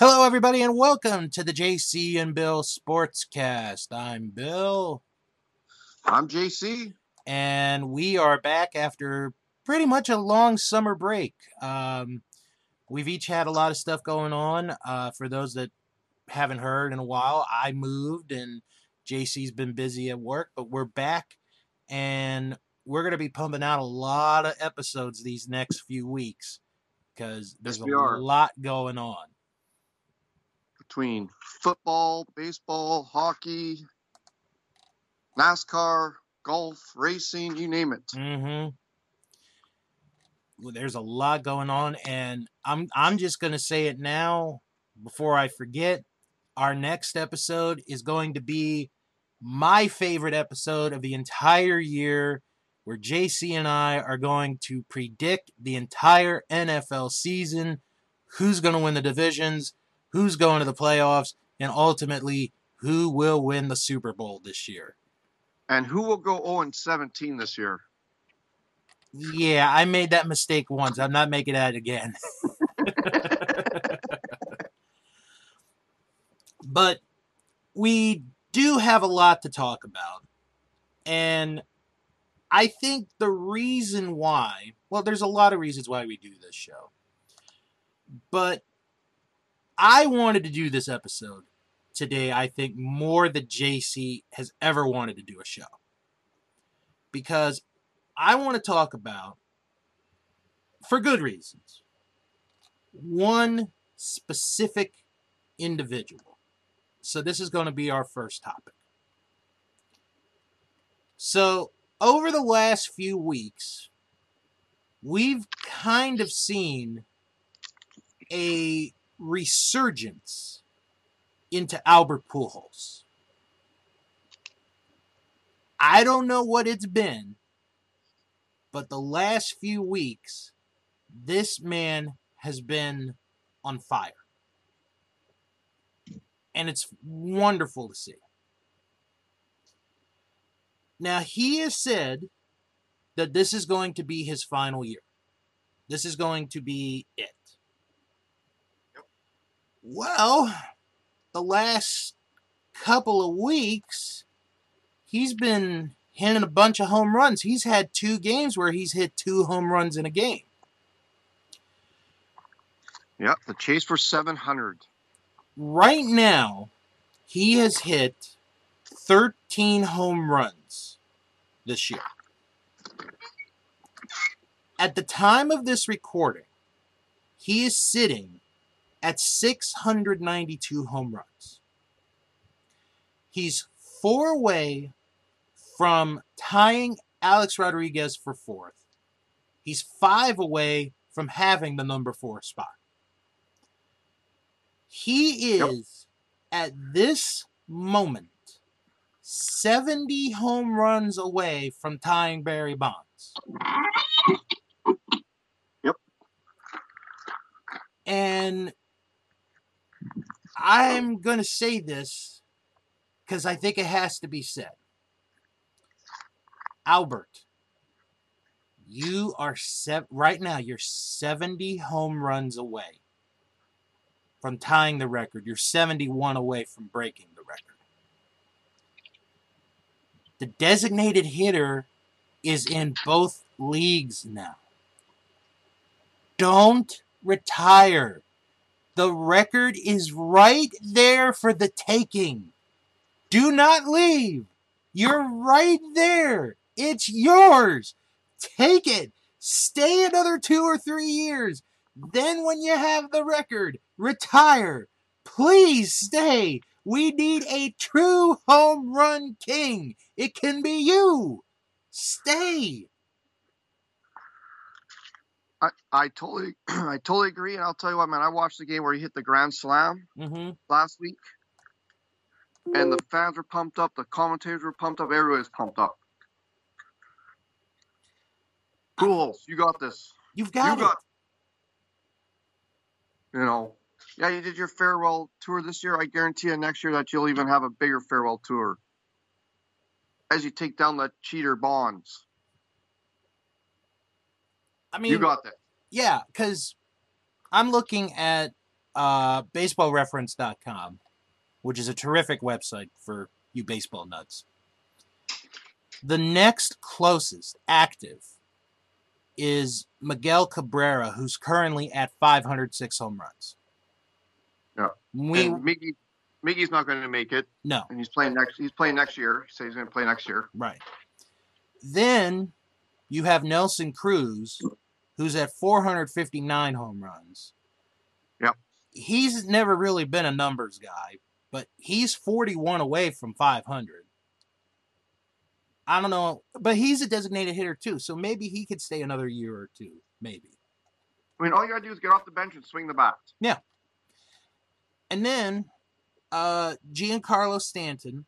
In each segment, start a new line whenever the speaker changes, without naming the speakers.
Hello, everybody, and welcome to the JC and Bill Sportscast. I'm Bill,
I'm JC.
and we are back after pretty much a long summer break. Um, we've each had a lot of stuff going on. Uh, for those that haven't heard in a while, I moved, and JC's been busy at work, but we're back, and we're going to be pumping out a lot of episodes these next few weeks because there's
Yes,
a lot going on.
Between football, baseball, hockey, NASCAR, golf, racing, you name it.
Mm-hmm. Well, there's a lot going on, and I'm I'm just gonna say it now before I forget. Our next episode is going to be my favorite episode of the entire year, where JC and I are going to predict the entire NFL season, who's going to win the divisions, who's going to the playoffs, and ultimately who will win the Super Bowl this year.
And who will go 0 17 this year?
Yeah, I made that mistake once. I'm not making that again. but we do have a lot to talk about. And I think the reason why, well, there's a lot of reasons why we do this show. But I wanted to do this episode today, I think, more than JC has ever wanted to do a show. Because I want to talk about, for good reasons, one specific individual. So, this is going to be our first topic. So, over the last few weeks, we've kind of seen a resurgence into Albert Pujols. I don't know what it's been, but the last few weeks, this man has been on fire. And it's wonderful to see. Now, he has said that this is going to be his final year. This is going to be it. Well, the last couple of weeks, he's been hitting a bunch of home runs. He's had two games where he's hit two home runs in a game.
Yep, the chase for 700.
Right now, he has hit 13 home runs this year. At the time of this recording, he is sitting at 692 home runs. He's four away from tying Alex Rodriguez for fourth. He's five away from having the number four spot. He
Yep.
is at this moment 70 home runs away from tying Barry Bonds.
Yep.
And I'm going to say this because I think it has to be said. Albert, you are set right now. You're 70 home runs away from tying the record. You're 71 away from breaking the record. The designated hitter is in both leagues now. Don't retire. The record is right there for the taking. Do not leave. You're right there. It's yours. Take it. Stay another two or three years. Then, when you have the record, retire. Please stay. We need a true home run king. It can be you. Stay.
I, I totally I totally agree, and I'll tell you what, man. I watched the game where he hit the grand slam
Mm-hmm.
last week, and the fans were pumped up, the commentators were pumped up, everybody was pumped up. Cool, you got this.
You've got
you
it.
got, you know, yeah, you did your farewell tour this year. I guarantee you next year that you'll even have a bigger farewell tour as you take down the cheater bonds.
I mean,
you got that.
yeah, because I'm looking at uh, baseballreference.com, which is a terrific website for you baseball nuts. The next closest active is Miguel Cabrera, who's currently at 506 home runs.
Yeah.
We
and Miggy, Miggy's not going to make it,
no
and he's playing next. He's playing next year. He says he's going to play next year.
right. Then you have Nelson Cruz, who's at 459 home runs.
Yep.
He's never really been a numbers guy, but he's 41 away from 500. I don't know, but he's a designated hitter too, so maybe he could stay another year or two, maybe.
I mean, all you got to do is get off the bench and swing the bat. Yeah.
And then uh Giancarlo Stanton,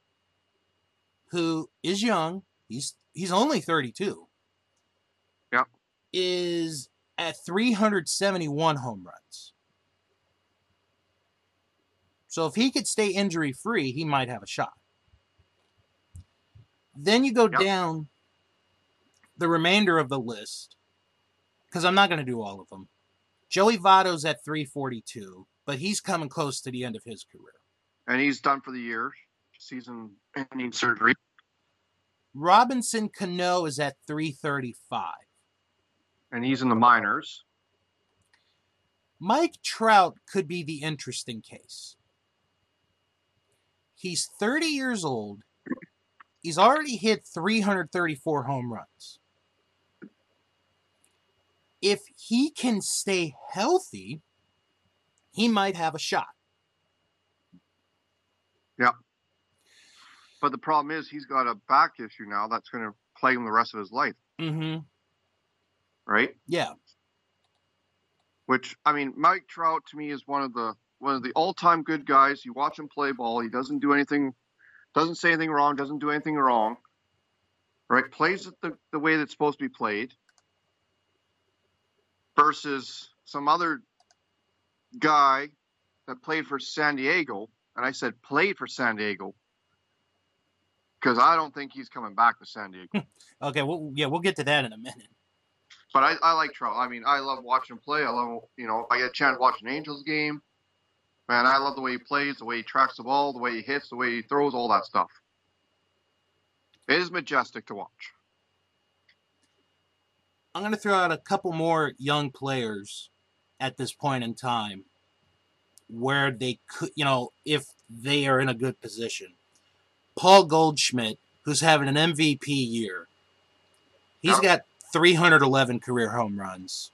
who is young, he's he's only 32. Is at 371 home runs. So if he could stay injury free, he might have a shot. Then you go
Yep.
down the remainder of the list because I'm not going to do all of them. Joey Votto's at 342, but he's coming close to the end of his career.
and he's done for the year. Season-ending surgery.
Robinson Cano is at 335.
And he's in the minors.
Mike Trout could be the interesting case. He's 30 years old. He's already hit 334 home runs. If he can stay healthy, he might have a shot. Yeah.
But the problem is he's got a back issue now that's going to plague him the rest of his life,
Mm-hmm.
Right?
Yeah.
Which I mean, Mike Trout to me is one of the one of the all-time good guys. You watch him play ball; he doesn't do anything, doesn't say anything wrong, doesn't do anything wrong. Right? Plays it the, the way that's supposed to be played. Versus some other guy that played for San Diego, and I said played for San Diego because I don't think he's coming back to San Diego.
Okay. Well, yeah, we'll get to that in a minute.
But I, I like Trout. I mean, I love watching him play. I love, you know, I get a chance to watch an Angels game, man, I love the way he plays, the way he tracks the ball, the way he hits, the way he throws, all that stuff. It is majestic to watch.
I'm going to throw out a couple more young players at this point in time where they could, you know, if they are in a good position. Paul Goldschmidt, who's having an MVP year, he's got 311 career home runs.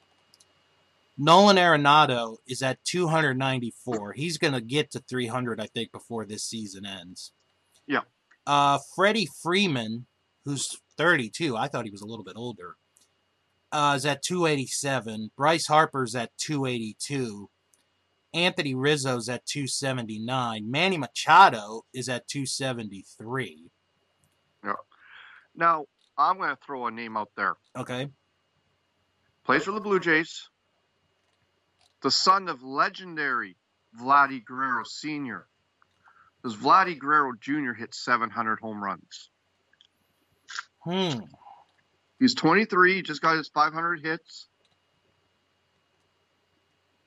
Nolan Arenado is at 294. He's going to get to 300, I think, before this season ends.
Yeah.
Uh, Freddie Freeman, who's 32, I thought he was a little bit older, uh, is at 287. Bryce Harper's at 282. Anthony Rizzo's at 279. Manny Machado is at 273. Yeah.
Now, I'm going to throw a name out there.
Okay.
Plays for the Blue Jays. The son of legendary Vladdy Guerrero Sr. Does Vladdy Guerrero Jr. hit 700 home runs?
Hmm.
He's 23. He just got his 500 hits.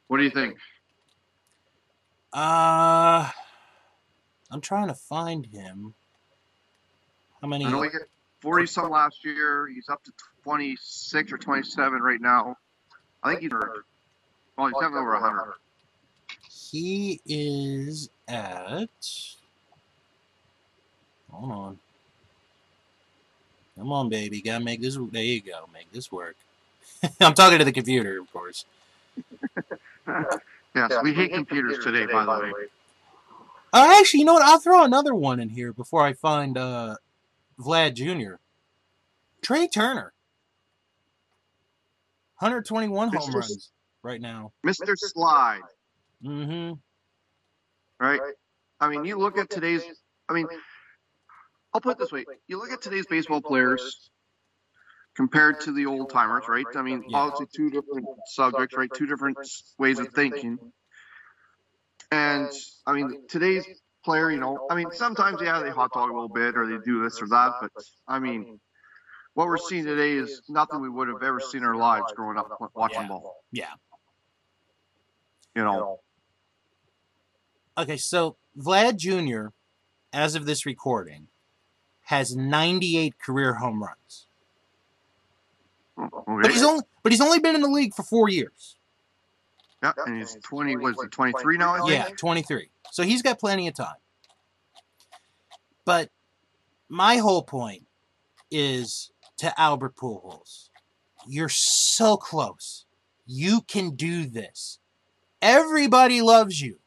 What do you think?
Uh, I'm trying to find him. How many?
I know he hit 40 some last year. He's up to 26 or 27 right now. I think he's over. Oh, he's definitely over 100.
He is at. Hold on. Come on, baby. Gotta make this. There you go. Make this work. I'm talking to the computer, of course.
Yes, we hate computers today, by the way.
Uh, actually, you know what? I'll throw another one in here before I find uh, Vlad Jr. Trea Turner. 121 home
Mr.
runs right now.
Mr. Slide,
Mm-hmm.
right? I mean, you look at today's. I mean, I'll put it this way: you look at today's baseball players compared to the old timers, right? I mean,
Yeah.
obviously two different subjects, right? Two different ways of thinking. And I mean, today's player, you know, I mean, sometimes yeah, they hot dog a little bit or they do this or that, but I mean, what we're seeing today is nothing we would have ever seen in our lives growing up watching
Yeah.
ball.
Yeah.
You know,
Okay, so Vlad Jr., as of this recording, has 98 career home runs.
Okay.
But he's only but he's only been in the league for four years.
Yeah, and he's 20. Was he 23 now? I think?
Yeah, 23. So he's got plenty of time. But my whole point is to Albert Pujols. You're so close. You can do this. Everybody loves you.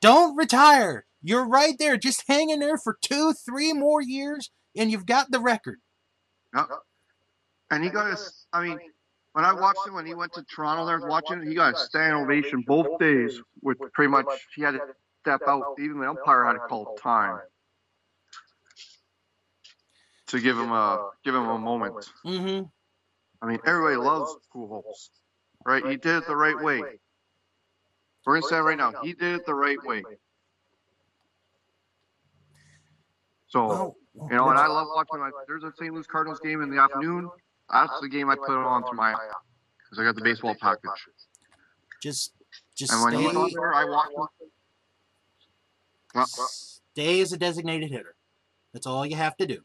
Don't retire. You're right there. Just hang in there for two, three more years, and you've got the record.
Yeah. And he goes. I mean, when I watched him when he went to Toronto, there watching he got a standing ovation both days. With pretty much, he had to step out. Even the umpire had to call time to give him a give him a moment.
Mm-hmm.
I mean, everybody loves Pujols, right? He did it the right way. We're gonna say it right now. He did it the right way. So you know, and I love watching. Like, there's a St. Louis Cardinals game in the afternoon. That's the game I put on to my because I got the baseball package.
just just
And when
stay,
he's on there, I watch him. Well,
stay as a designated hitter. That's all you have to do.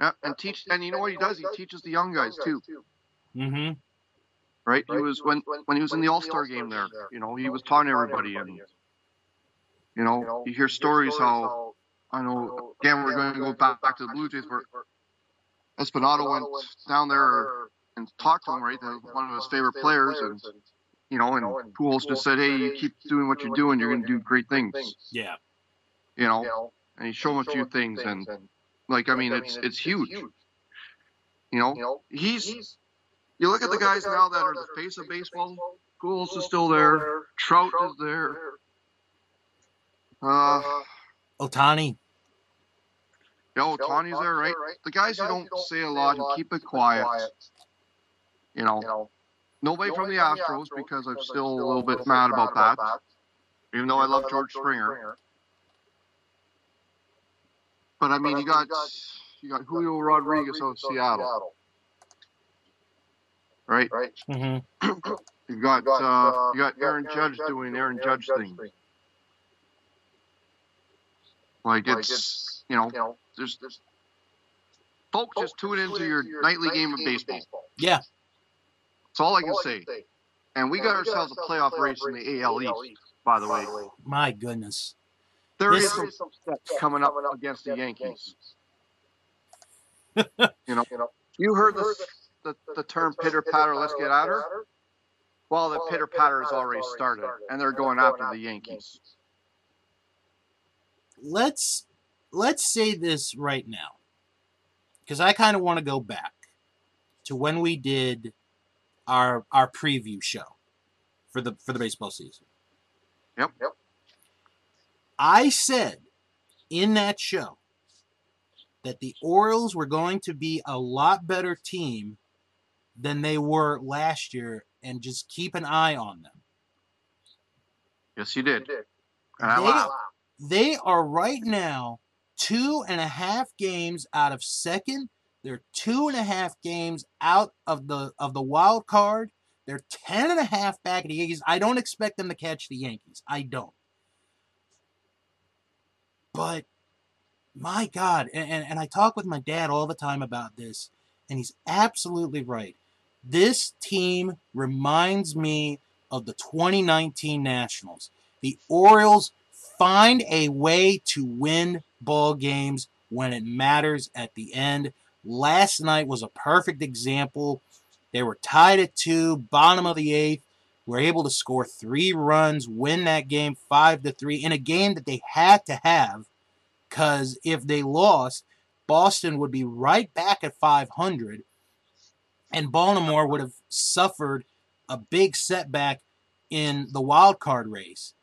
yeah, and teach. And you know what he does? He teaches the young guys too,
Mm-hmm.
right? He was when when he was in the All Star game there. You know, he was talking to everybody, and you know, you hear stories how I know. Again, we're going to go back, back to the Blue Jays where Espinado went down there and talked to him, right? That was one of his favorite players, and you know, and Pujols just said, "Hey, you keep doing what you're doing, you're going to do great things."
Yeah.
You know, and he showed him a few things, and like, I mean, it's it's huge. You know, he's. You look at the guys now that are the face of baseball. Pujols is still there. Trout is there. Uh,
Ohtani.
Yo, Tawny's there, right? The guys who don't say a lot and keep it quiet. You know, nobody from the Astros because I'm still a little bit mad about that. Even though I love George Springer, but I mean, you got you got Julio Rodriguez out of Seattle, right?
Mm-hmm.
You got uh, you got Aaron Judge doing Aaron Judge thing. Like it's you know, there's there's folks just tune into your nightly game of baseball.
Yeah.
That's all I can say. And we got ourselves a playoff race in the AL East, by the way.
My goodness.
There
This-
is some steps coming up against the Yankees. You know, you heard the the, the term pitter patter. Let's get at her. Well, the pitter patter has already started, and they're going after the Yankees.
Let's let's say this right now. Because I kind of want to go back to when we did our our preview show for the for the baseball season.
Yep. Yep.
I said in that show that the Orioles were going to be a lot better team than they were last year and just keep an eye on them.
Yes, you did. And I
They-
laughed.
They are right now two and a half games out of second. They're two and a half games out of the of the wild card. They're ten and a half back of the Yankees. I don't expect them to catch the Yankees. I don't. But my God, and, and, and I talk with my dad all the time about this, and he's absolutely right. This team reminds me of the 2019 Nationals. The Orioles find a way to win ball games when it matters at the end. Last night was a perfect example. They were tied at two, bottom of the eighth, were able to score three runs, win that game five to three in a game that they had to have. Because if they lost, Boston would be right back at 500, and Baltimore would have suffered a big setback in the wild card race.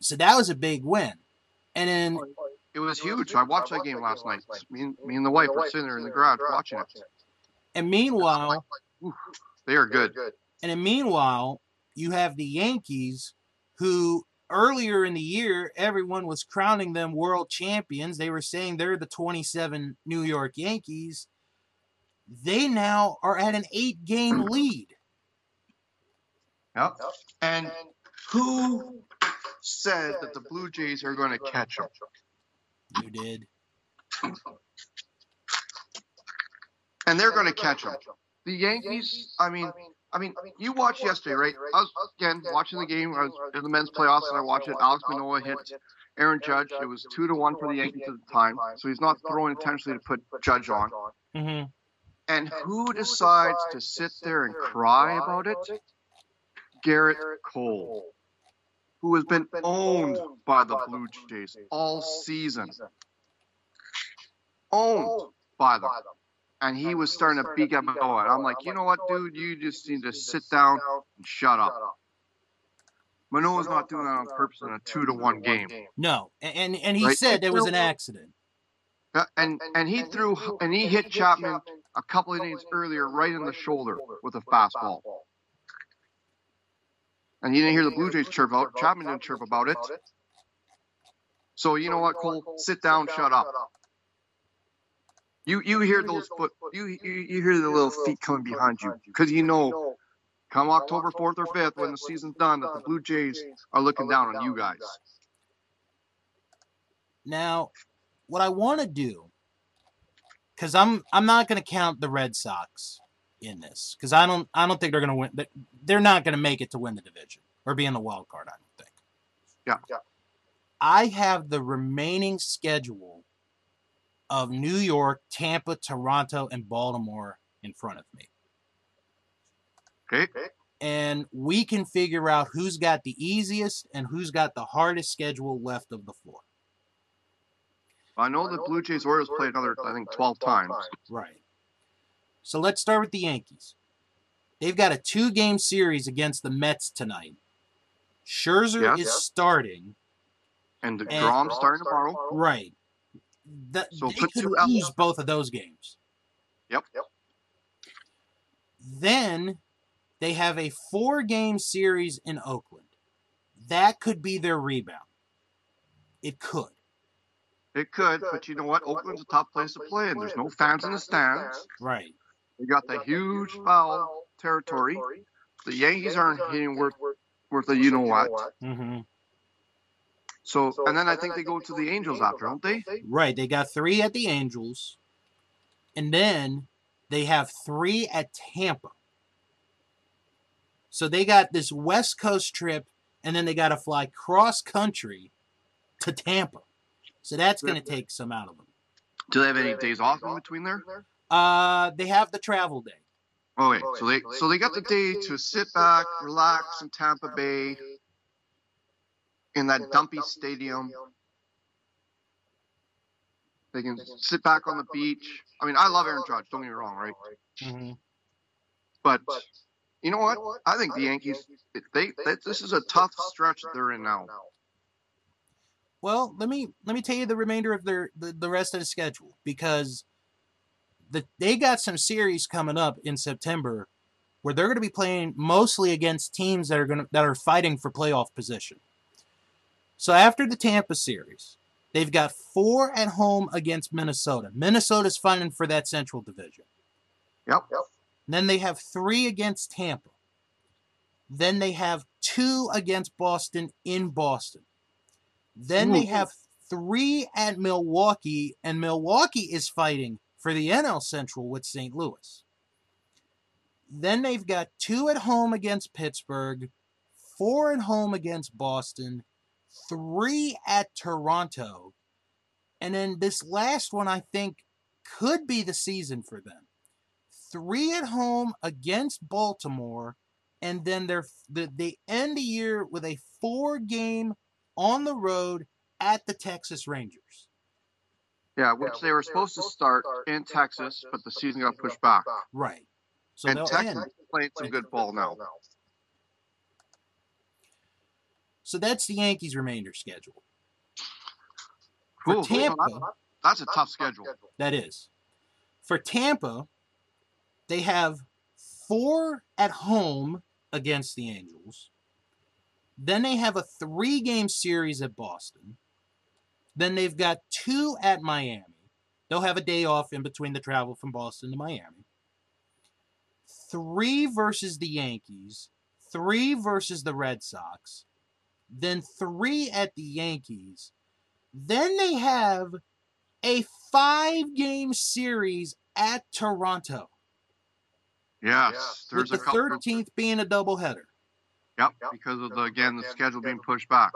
So that was a big win. And then
It was huge. I watched that game last night. Me and, me and the wife were sitting there in the garage watching it.
and meanwhile,
They are good.
and then meanwhile, you have the Yankees who earlier in the year everyone was crowning them world champions. They were saying they're the 27 New York Yankees. They now are at an 8-game lead.
Yep. And Who said that the Blue Jays are going to catch him?
You did.
And they're going to catch him. The Yankees, I mean, I mean, you watched yesterday, right? I was again watching the game. I was in the men's playoffs, and I watched it. Alek Manoah hit Aaron Judge. It was two to one for the Yankees at the time, so he's not throwing intentionally to put Judge on.
Mm-hmm.
And who decides to sit there and cry about it? Gerrit Cole, who has been owned by the Blue Jays all season. Owned by them. And he was starting to beat up Manoah. And I'm like, you know what, dude? You just need to sit down and shut up. Manoah's not doing that on purpose in a two to one game.
No, and and, he
Right.
said there was an accident.
Uh, And and he threw and he hit Chapman a couple of innings earlier right in the shoulder with a fastball. And you didn't hear the Blue Jays chirp out. Chapman didn't chirp about it. So you know what, Cole? Sit down, shut up. You you hear those foot you you, you hear the little feet coming behind you because you know come October fourth or fifth when the season's done that the Blue Jays are looking down on you guys.
Now, what I want to do, because I'm I'm not going to count the Red Sox in this, because I don't I don't think they're going to win. they- They're not going to make it to win the division or be in the wild card. I don't think.
Yeah. yeah.
I have the remaining schedule of New York, Tampa, Toronto, and Baltimore in front of me.
Okay.
And we can figure out who's got the easiest and who's got the hardest schedule left of the four.
I know the Blue Jays Orioles played another I think twelve times.
Right. So let's start with the Yankees. They've got a two game series against the Mets tonight. Scherzer
Yeah.
is starting.
And the
And-
Grom starting tomorrow.
Right. The,
So
they
put
could
two out-
lose both of those games.
Yep.
Then they have a four game series in Oakland. That could be their rebound. It could.
It could, but you know what? Oakland's a tough place to play, and there's no fans in the stands.
Right.
They got the huge foul territory. The Yankees aren't hitting worth worth a you know what.
hmm
So, and then I think they go to the Angels after, don't they?
Right. They got three at the Angels. And then they have three at Tampa. So they got this West Coast trip, and then they got to fly cross country to Tampa. So that's going to take some out of them.
Do they have any days off in between there?
Uh, they have the travel day.
Okay, so they so they got the day to sit back, relax in Tampa Bay in that dumpy stadium. They can sit back on the beach. I mean, I love Aaron Judge. Don't get me wrong, right?
Mhm.
But you know what? I think the Yankees. They, they this is a tough stretch they're in now.
Well, let me let me tell you the remainder of their the, the rest of the schedule because the they got some series coming up in September where they're going to be playing mostly against teams that are going to, that are fighting for playoff position. So after the Tampa series, they've got four at home against Minnesota. Minnesota's fighting for that Central Division.
Yep. yep.
Then they have three against Tampa. Then they have two against Boston in Boston. Then they have three at Milwaukee, and Milwaukee is fighting for the NL Central with St. Louis. Then they've got two at home against Pittsburgh, four at home against Boston, three at Toronto, and then this last one I think could be the season for them. Three at home against Baltimore, and then they're the, they end the year with a four game on the road at the Texas Rangers.
Yeah, which they were supposed to start in Texas, but the season got pushed back.
Right. So
And
they'll
Texas
end.
is playing some good ball now.
So that's the Yankees' remainder schedule. For
Cool.
Tampa,
That's a tough schedule.
that is. For Tampa, they have four at home against the Angels. Then they have a three game series at Boston. Then they've got two at Miami. They'll have a day off in between the travel from Boston to Miami. Three versus the Yankees, three versus the Red Sox, then three at the Yankees. Then they have a five game series at Toronto,
Yes,
with the
a couple.
13th being a doubleheader.
Yep, because of the again the schedule being pushed back.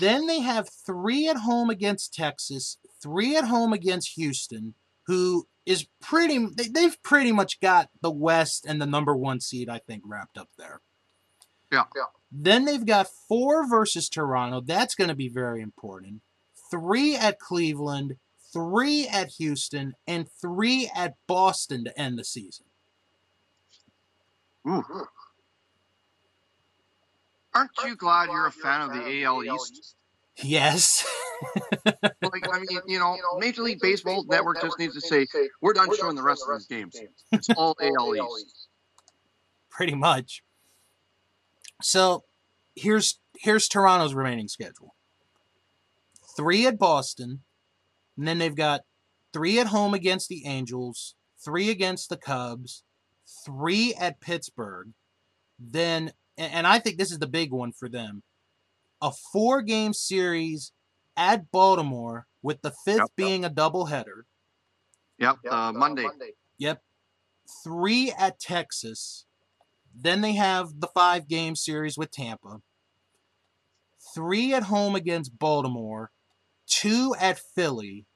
Then they have three at home against Texas, three at home against Houston, who is pretty. They, they've pretty much got the West and the number one seed, I think, wrapped up there.
Yeah. yeah.
Then they've got four versus Toronto. That's going to be very important. Three at Cleveland, three at Houston, and three at Boston to end the season.
Ooh. Aren't you glad you're a fan of the AL East?
Yes.
Like, I mean, you know, Major League Baseball Network just needs to say, we're done showing the rest of these games. It's all AL East.
pretty much. So here's here's Toronto's remaining schedule. Three at Boston, and then they've got three at home against the Angels, three against the Cubs, three at Pittsburgh, then and and I think this is the big one for them. A four game series at Baltimore with the fifth
Yep.
being a doubleheader.
Yep, uh, Monday.
Yep. Three at Texas. Then they have the five game series with Tampa. Three at home against Baltimore. Two at Philly.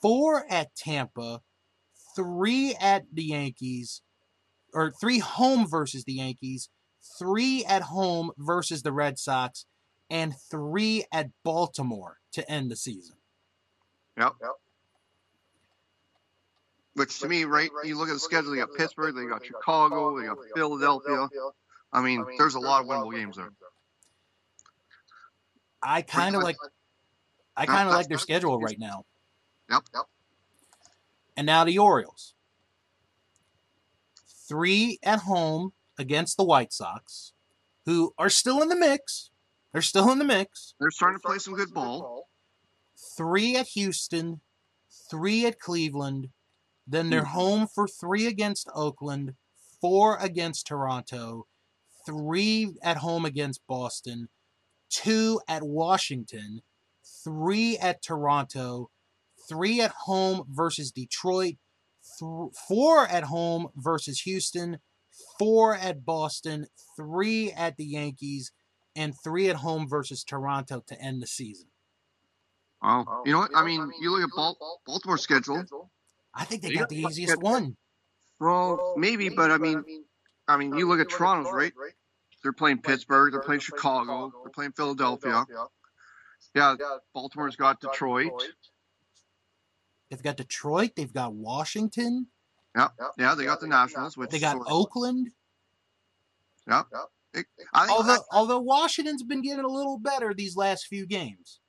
Four at Tampa. Three at the Yankees. Or three home versus the Yankees. Three at home versus the Red Sox. And three at Baltimore to end the season.
Yep. yep. Which to me, right, you look at the schedule, they got Pittsburgh, they got Chicago, they got Philadelphia. I mean, there's a lot of winnable games there.
I kind of like I kind of like their schedule right now.
Yep, yep.
And now the Orioles. Three at home against the White Sox, who are still in the mix. They're still in the mix.
They're starting to play some good ball.
Three at Houston, three at Cleveland. Then they're
Mhm.
home for three against Oakland, four against Toronto, three at home against Boston, two at Washington, three at Toronto, three at home versus Detroit, th- four at home versus Houston, four at Boston, three at the Yankees, and three at home versus Toronto to end the season.
Oh, you know what? I mean, you look at Bal- Baltimore's schedule.
I think they
They
got
got
the
the
easiest one.
Well, maybe, but I mean, I mean, you look at Toronto's, right? They're playing Pittsburgh, they're playing Chicago, they're playing Philadelphia. Yeah, Baltimore's got Detroit.
They've got Detroit. They've got Washington.
Yeah, they got the Nationals, which
They got
sort of-
Oakland.
Yeah, It- I think
Although although Washington's been getting a little better these last few games.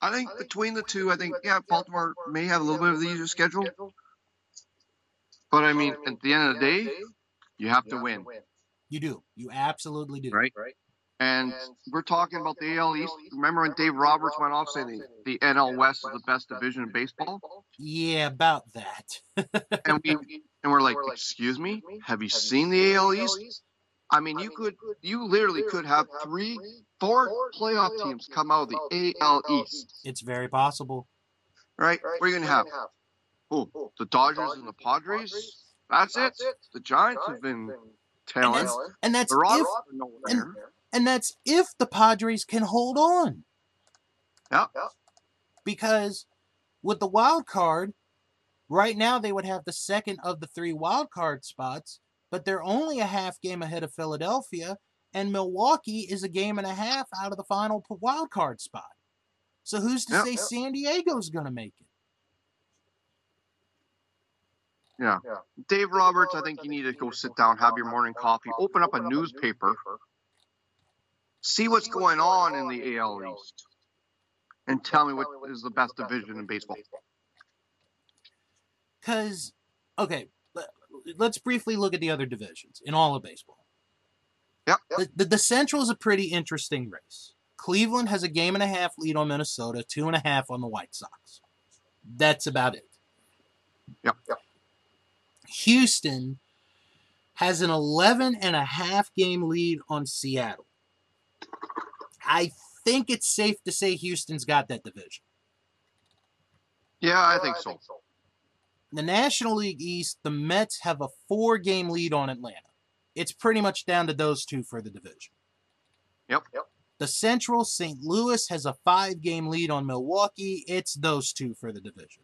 I think between the two, I think yeah, Baltimore may have a little bit of the easier schedule, but I mean, at the end of the day, you have to win,
You do. You absolutely do.
Right. right? And we're talking about the AL East. Remember when Dave Roberts went off saying the, the NL West is the best division in baseball,
Yeah, about that.
and we and we're like, excuse me, have you seen the AL East? I mean, you could, you literally could have three, four playoff teams come out of the AL East,
It's very possible.
right? What are you gonna have? Oh, the Dodgers and the Padres. That's it. The Giants have been talent.
And that's
The Rockies
if
near.
And that's if the Padres can hold on.
Yeah.
Because with the wild card, right now they would have the second of the three wild card spots, but they're only a half game ahead of Philadelphia, and Milwaukee is a game and a half out of the final wild card spot. So who's to
Yep.
say San Diego's going to make it? Yeah.
Dave Roberts, I think you need to go sit down, have your morning coffee, open up a newspaper, see what's going on in the AL East, and tell me what is the best division in baseball.
Because, okay, let- let's briefly look at the other divisions in all of baseball.
Yep.
The, the, the Central is a pretty interesting race. Cleveland has a game and a half lead on Minnesota, two and a half on the White Sox. That's about it.
Yep.
Houston has an 11 and a half game lead on Seattle. I think it's safe to say Houston's got that division.
Yeah, I think so.
the National League East, the Mets have a four game lead on Atlanta. It's pretty much down to those two for the division.
Yep. Yep.
The Central, St. Louis has a five game lead on Milwaukee. It's those two for the division.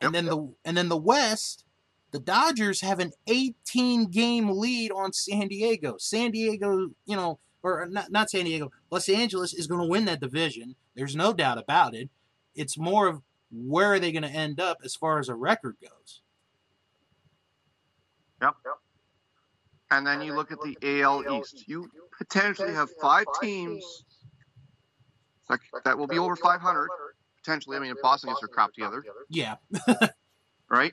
And
Yep,
then the and then the West, the Dodgers have an 18 game lead on San Diego. San Diego, you know, or not, not San Diego, Los Angeles is going to win that division. There's no doubt about it. It's more of where are they going to end up as far as a record goes.
Yep. And then you look at the AL East. You potentially have five teams that, that will be over 500. Potentially, I mean, if Boston gets their crap together,
Yeah.
right?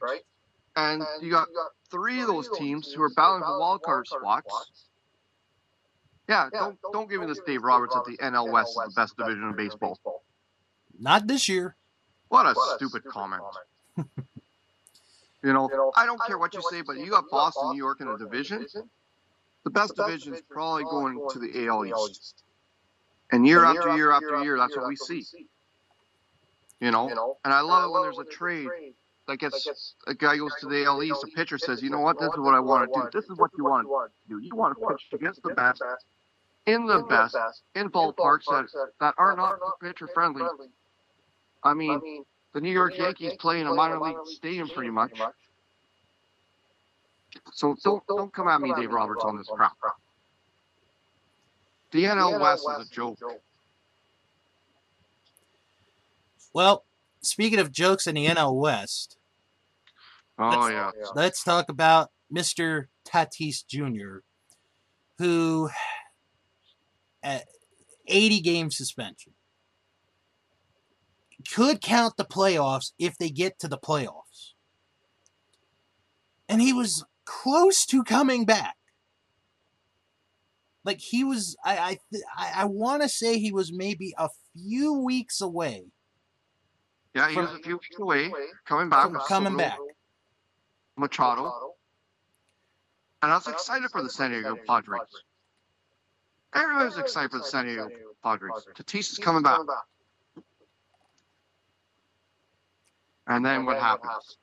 And you got three of those teams who are battling for wild card spots. Yeah, don't don't give me this Dave Roberts that the NL West is the best division in baseball.
Not this year.
What a stupid comment. You know, I don't care what you say, but you got Boston, New York in a division. The best division is probably going to the AL East. And year after year after year, that's what we see. You know, and I love it when there's a trade that gets a guy goes to the AL East, a pitcher says, you know what, this is what I want to do. This is what you want to do. You want to pitch against the best, in the best, in ballparks that, that are not pitcher friendly. I mean, the New York Yankees play in a minor league stadium pretty much. So don't don't come at me, Dave Roberts, on this crap. The NL West is a joke.
Well, speaking of jokes in the NL West,
Oh yeah.
let's talk about Mr. Tatis Jr., who at 80 game suspension could count the playoffs if they get to the playoffs. And he was close to coming back. Like he was, I I I, want to say he was maybe a few weeks away
Yeah, he was a few weeks away, coming back.
coming back.
Machado. And I was excited for the San Diego Padres. Everybody was excited for the San Diego Padres. Tatis is coming back. And then what happens?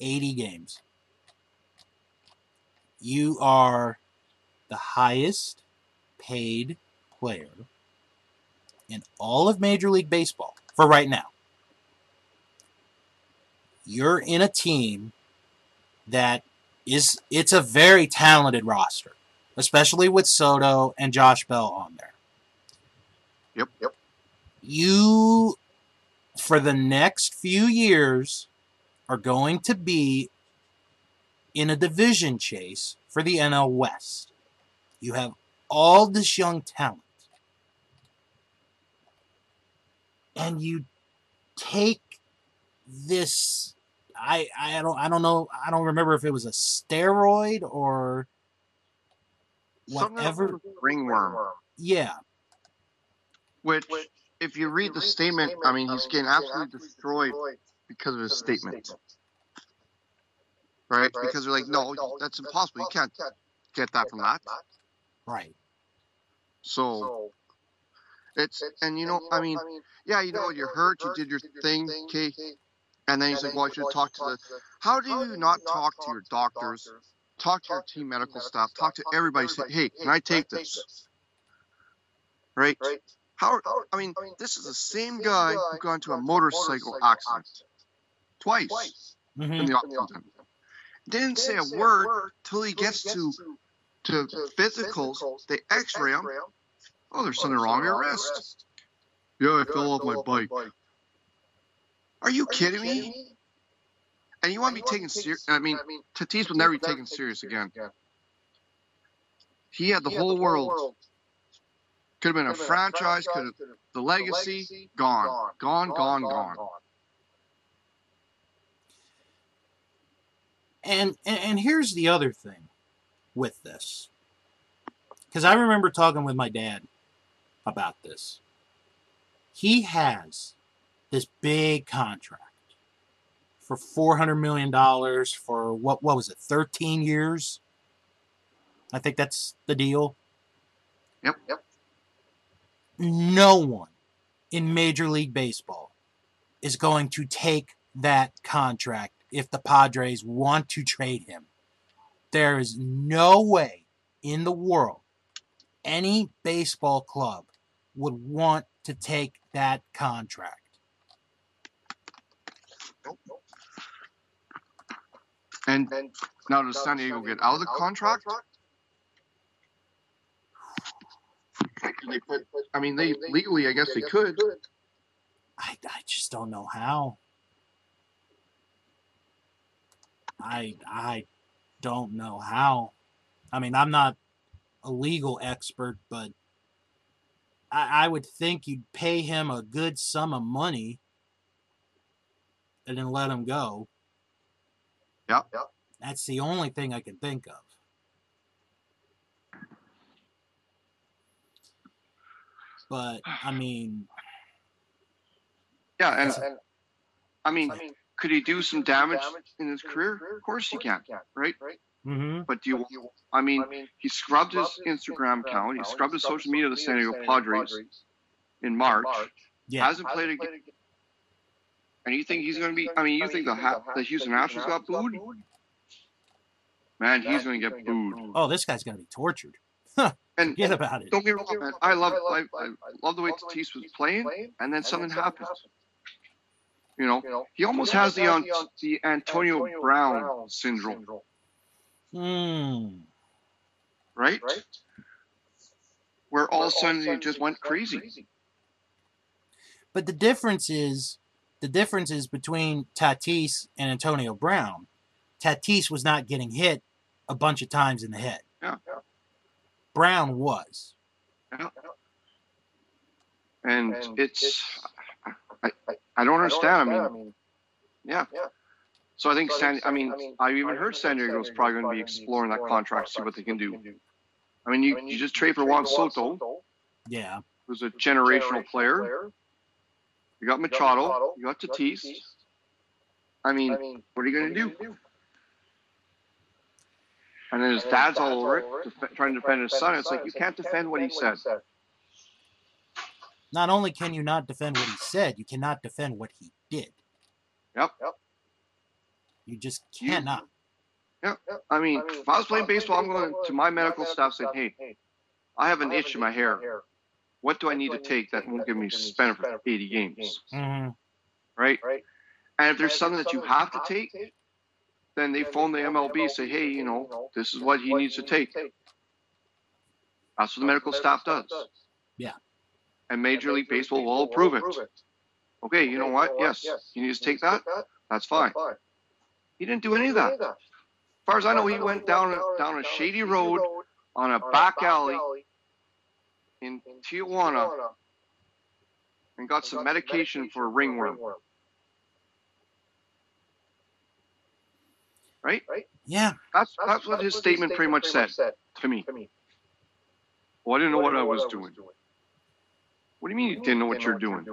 80 games. You are the highest paid player in all of Major League Baseball for right now. You're in a team that is it's a very talented roster, especially with Soto and Josh Bell on there.
Yep, yep.
You for the next few years are going to be in a division chase for the NL West. You have all this young talent. And you take this I I don't I don't know I don't remember if it was a steroid or whatever.
Ringworm.
Yeah.
Which, if you read the statement, I mean, he's getting absolutely destroyed because of his statement. Right? Because they're like, no, that's impossible. You can't get that from that.
Right.
So it's and you know, I mean, yeah, you know, you're hurt, you did your thing, okay. And then he's like, well, I should talk to the. How do you not talk to your doctors, talk to your team medical staff, talk to everybody? Say, hey, can I take this? Right? How? I mean, this is the same guy who got into a motorcycle accident twice
Mhm.
in the off-season. Didn't say a word till he gets to to physicals. They X-ray him. Oh, there's something wrong with your wrist. Yeah, I fell off my bike. Are you kidding me? And you want to be taken serious? I mean, Tatis will never be taken serious again. He had the whole world. Could have been a franchise. Could have the legacy gone, gone, gone, gone.
And, and and here's the other thing with this. Cuz I remember talking with my dad about this. He has this big contract for 400 million dollars for what what was it? 13 years. I think that's the deal.
Yep. Yep.
No one in Major League Baseball is going to take that contract if the Padres want to trade him. There is no way in the world any baseball club would want to take that contract.
And now does San Diego get out of the contract? They I mean, they legally, I guess they could.
I, I just don't know how. I I don't know how. I mean, I'm not a legal expert, but I, I would think you'd pay him a good sum of money and then let him go.
Yep. Yep.
That's the only thing I can think of. But I mean,
yeah, and, and I mean, could he do some damage in his career? Of course he can, right?
mm-hmm.
But do you? I mean, he scrubbed his Instagram account. He scrubbed his social media of the San Diego Padres in March.
yeah,
Hasn't played again. And you think he's going to be? I mean, you think the ha- the Houston Astros got booed? Man, he's going to get booed.
oh, this guy's gonna be tortured.
And
Forget about it.
don't get me wrong, man. I love I, I love the way Tatis was playing, and then something happened. You know, he almost has the um, the Antonio Brown syndrome,
Hmm.
right? Where all of a sudden he just went crazy.
But the difference is the difference is between Tatis and Antonio Brown. Tatis was not getting hit a bunch of times in the head.
Yeah.
Brown was. Yeah.
And it's I, I, I don't understand. I mean, yeah. yeah. So I think San. I mean, I've even heard San Diego's probably going to be exploring that contract, to see what they can do. I mean, you, you just trade for Juan Soto,
Yeah.
who's a generational player. You got Machado. You got Tatis. I mean, what are you going to do? And then his dad's all over it, def- trying to defend his son. It's like you can't defend what he said.
Not only can you not defend what he said, you cannot defend what he did.
Yep.
You just
You-
cannot.
I mean, if I was playing baseball, I'm going to my medical staff saying, "Hey, I have an itch in my hair. What do I need to take that won't give me suspended for 80 games?"
Mhm.
Right? And if there's something that you have to take, then they phone the MLB and say, "Hey, you know, this is what he needs to take." That's what the medical staff does.
Yeah.
And Major League Baseball will approve it. Okay, you know what? Yes, you needs to take that. That's fine. He didn't do any of that. As far as I know, he went down a, down a shady road on a back alley in Tijuana and got some medication for ringworm. Right?
Yeah.
That's that's what his statement pretty much said to me. Well, I didn't know what I was doing. What do you mean you didn't know what you're doing?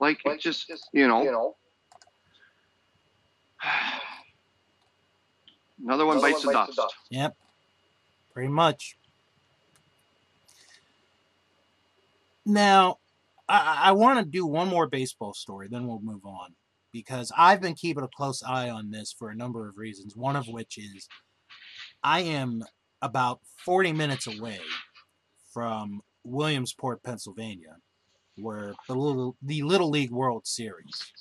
Like it just you know. Another one bites the dust.
Yep. Pretty much. Now, I, I want to do one more baseball story, then we'll move on. Because I've been keeping a close eye on this for a number of reasons. One of which is I am about 40 minutes away from Williamsport, Pennsylvania, where the little, the Little League World Series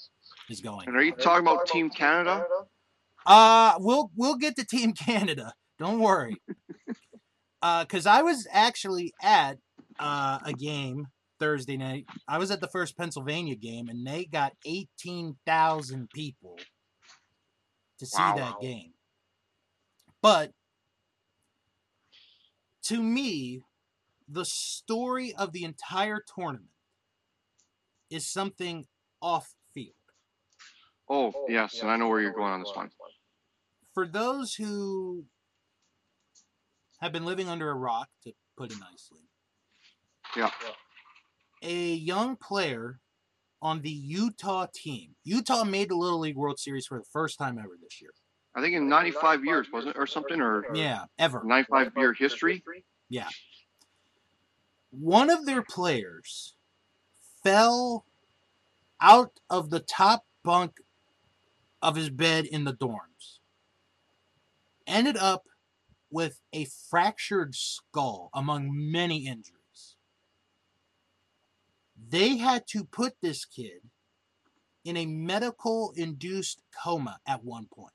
is going.
And are you talking about Team Canada?
Uh, we'll we'll get to Team Canada. Don't worry. uh, cause I was actually at uh a game Thursday night. I was at the first Pennsylvania game, and they got eighteen thousand people to see
Wow.
that game. But to me, the story of the entire tournament is something off field.
Oh yes, and I know where you're going on this one.
for those who have been living under a rock, to put it nicely,
Yeah.
a young player on the Utah team. Utah made the Little League World Series for the first time ever this year.
I think in 95 years, wasn't it, or something, or
Yeah, ever.
95 year history. Yeah.
One of their players fell out of the top bunk of his bed in the dorms. Ended up with a fractured skull among many injuries. They had to put this kid in a medical induced coma at one point.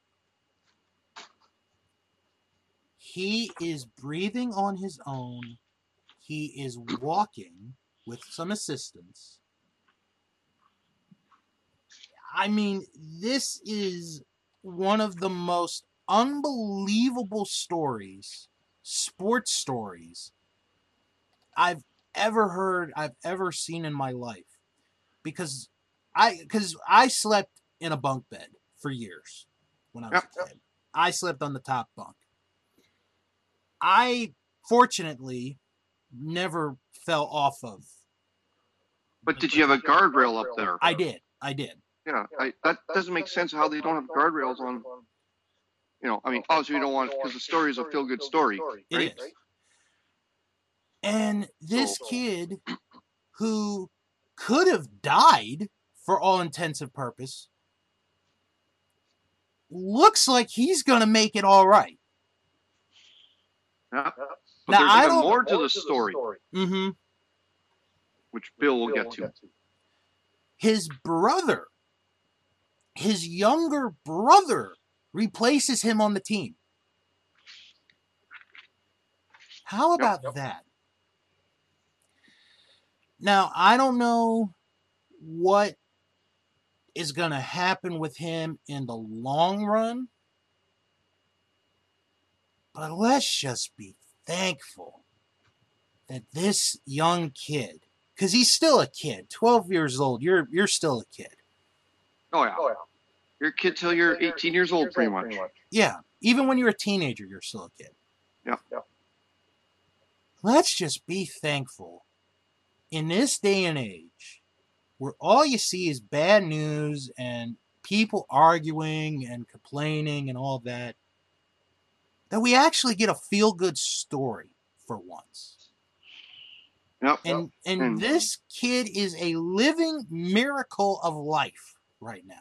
He is breathing on his own. He is walking with some assistance. I mean, this is one of the most unbelievable stories, sports stories, I've ever heard, I've ever seen in my life. Because I because I slept in a bunk bed for years when I was
Yep,
a kid. I slept on the top bunk. I fortunately never fell off of.
But did you have a guardrail up there?
I did. I did.
Yeah, I, that doesn't make sense how they don't have guardrails on. You know, I mean, obviously you don't want because the story is a feel good story.
It
Right.
is. And this
So-
kid who could have died for all intents and purpose looks like he's going to make it all right.
Yeah. But
Now,
there's
I
even more to the story,
hmm
which Bill will get to.
His brother, his younger brother, replaces him on the team. How about
yep.
that? Now, I don't know what is going to happen with him in the long run, but let's just be thankful that this young kid, because he's still a kid, 12 years old, you're, you're still a kid.
Oh yeah, oh, you're a kid till you're 18 years old, pretty much.
Yeah, even when you're a teenager, you're still a kid.
Yeah.
Let's just be thankful in this day and age where all you see is bad news and people arguing and complaining and all that, that we actually get a feel good story for once.
Yep.
And and
And-
this kid is a living miracle of life right now.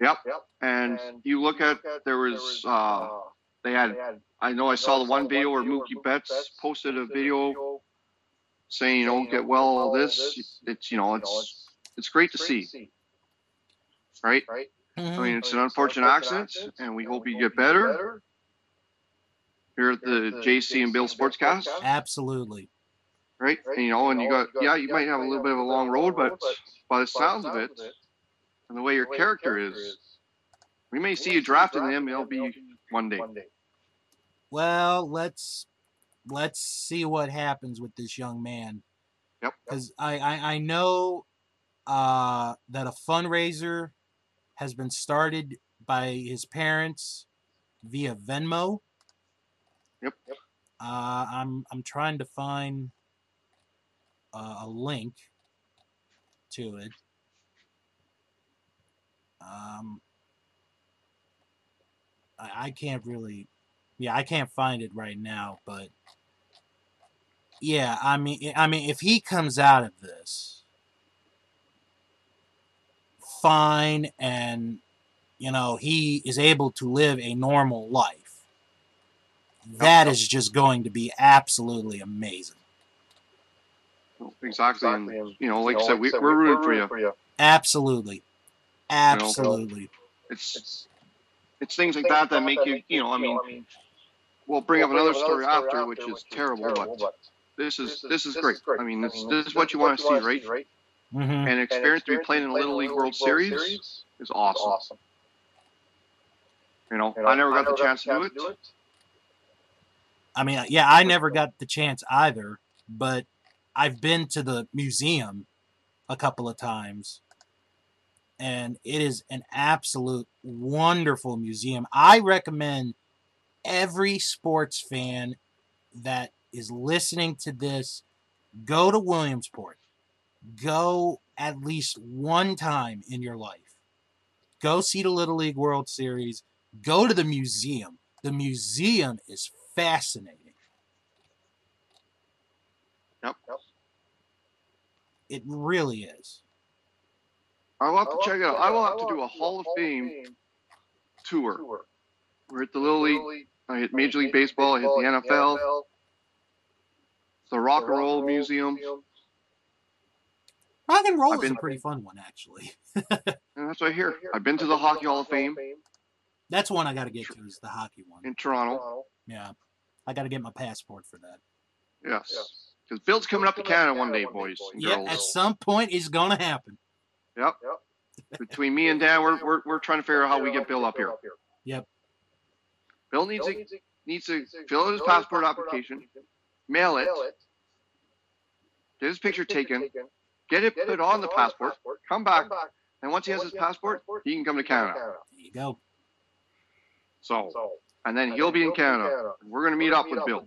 Yep. Yep. And you look at there was uh they had I know I saw the one video where Mookie Betts posted a video saying you know get well all this. it's you know it's it's great to see. right? I
Mhm.
mean it's an unfortunate accident and we hope you get better. here at the JC and Bill Sportscast.
Absolutely.
right? And you know and you got yeah you might have a little bit of a long road but by the sounds of it and the way your character is we may see you drafted in the MLB one day
Well, let's let's see what happens with this young man.
Yep.
Because I, I I know uh, that a fundraiser has been started by his parents via Venmo.
Yep.
Uh, I'm I'm trying to find uh, a link to it. Um, I, I can't really yeah, I can't find it right now, but yeah, I mean, eh, I mean, if he comes out of this fine and you know he is able to live a normal life, that is just going to be absolutely amazing.
exactly and you know like I said we, we're rooting for you
Absolutely, absolutely.
it's it's things like that that make you you know I mean we'll bring up another story after which is terrible but this is this is great. I mean this this is what you want to see right?
hmm
and experience to be playing in a Little League World Series is awesome. you know I never got the chance to do it.
I mean, yeah, I never got the chance either, but I've been to the museum a couple of times, and it is an absolute wonderful museum. I recommend every sports fan that is listening to this go to Williamsport. Go at least one time in your life. Go see the Little League World Series. Go to the museum. The museum is fascinating.
Yep.
It really is.
I will have to check it out. I will have to do a Hall of Fame tour. We're at the Little League. I hit Major League Baseball. I hit the NFL. The Rock and Roll Museum.
Rock and roll
I've
is a
been-
pretty fun one, actually.
And that's what I hear. I've been to the Hockey Hall of Fame
That's one I got to get to is the hockey one.
in Toronto.
Yeah, I got to get my passport for that.
Yes. Because Bill's coming up to Canada one day, boys and
Yeah, at some point it's gonna happen.
Yep. Between me and Dan, we're, we're, we're trying to figure out how we get Bill up here.
Yep.
Bill needs to needs to fill out his passport application, mail it, get his picture taken, get it put on the passport, come back, and once he has his passport, he can come to Canada.
There you go.
So, and then he'll be in Canada. We're gonna meet up with Bill.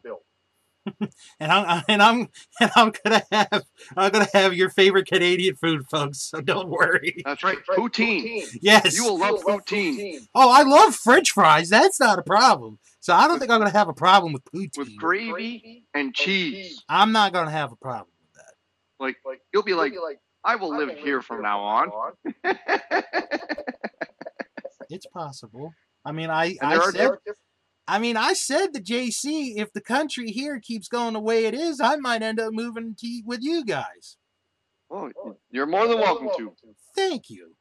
And I'm and I'm and I'm gonna have I'm gonna have your favorite Canadian food, folks. So don't worry.
That's right, poutine.
Yes.
You will love poutine
oh, I love French fries. That's not a problem. So I don't think I'm gonna have a problem with poutine.
with gravy and cheese.
I'm not gonna have a problem with that.
Like like you'll be like, I will live here from now on.
It's possible. I mean, I
And
I
are
said I mean, I said to JC, if the country here keeps going the way it is, I might end up moving to with you guys.
Oh, oh you're more than welcome to.
Thank you.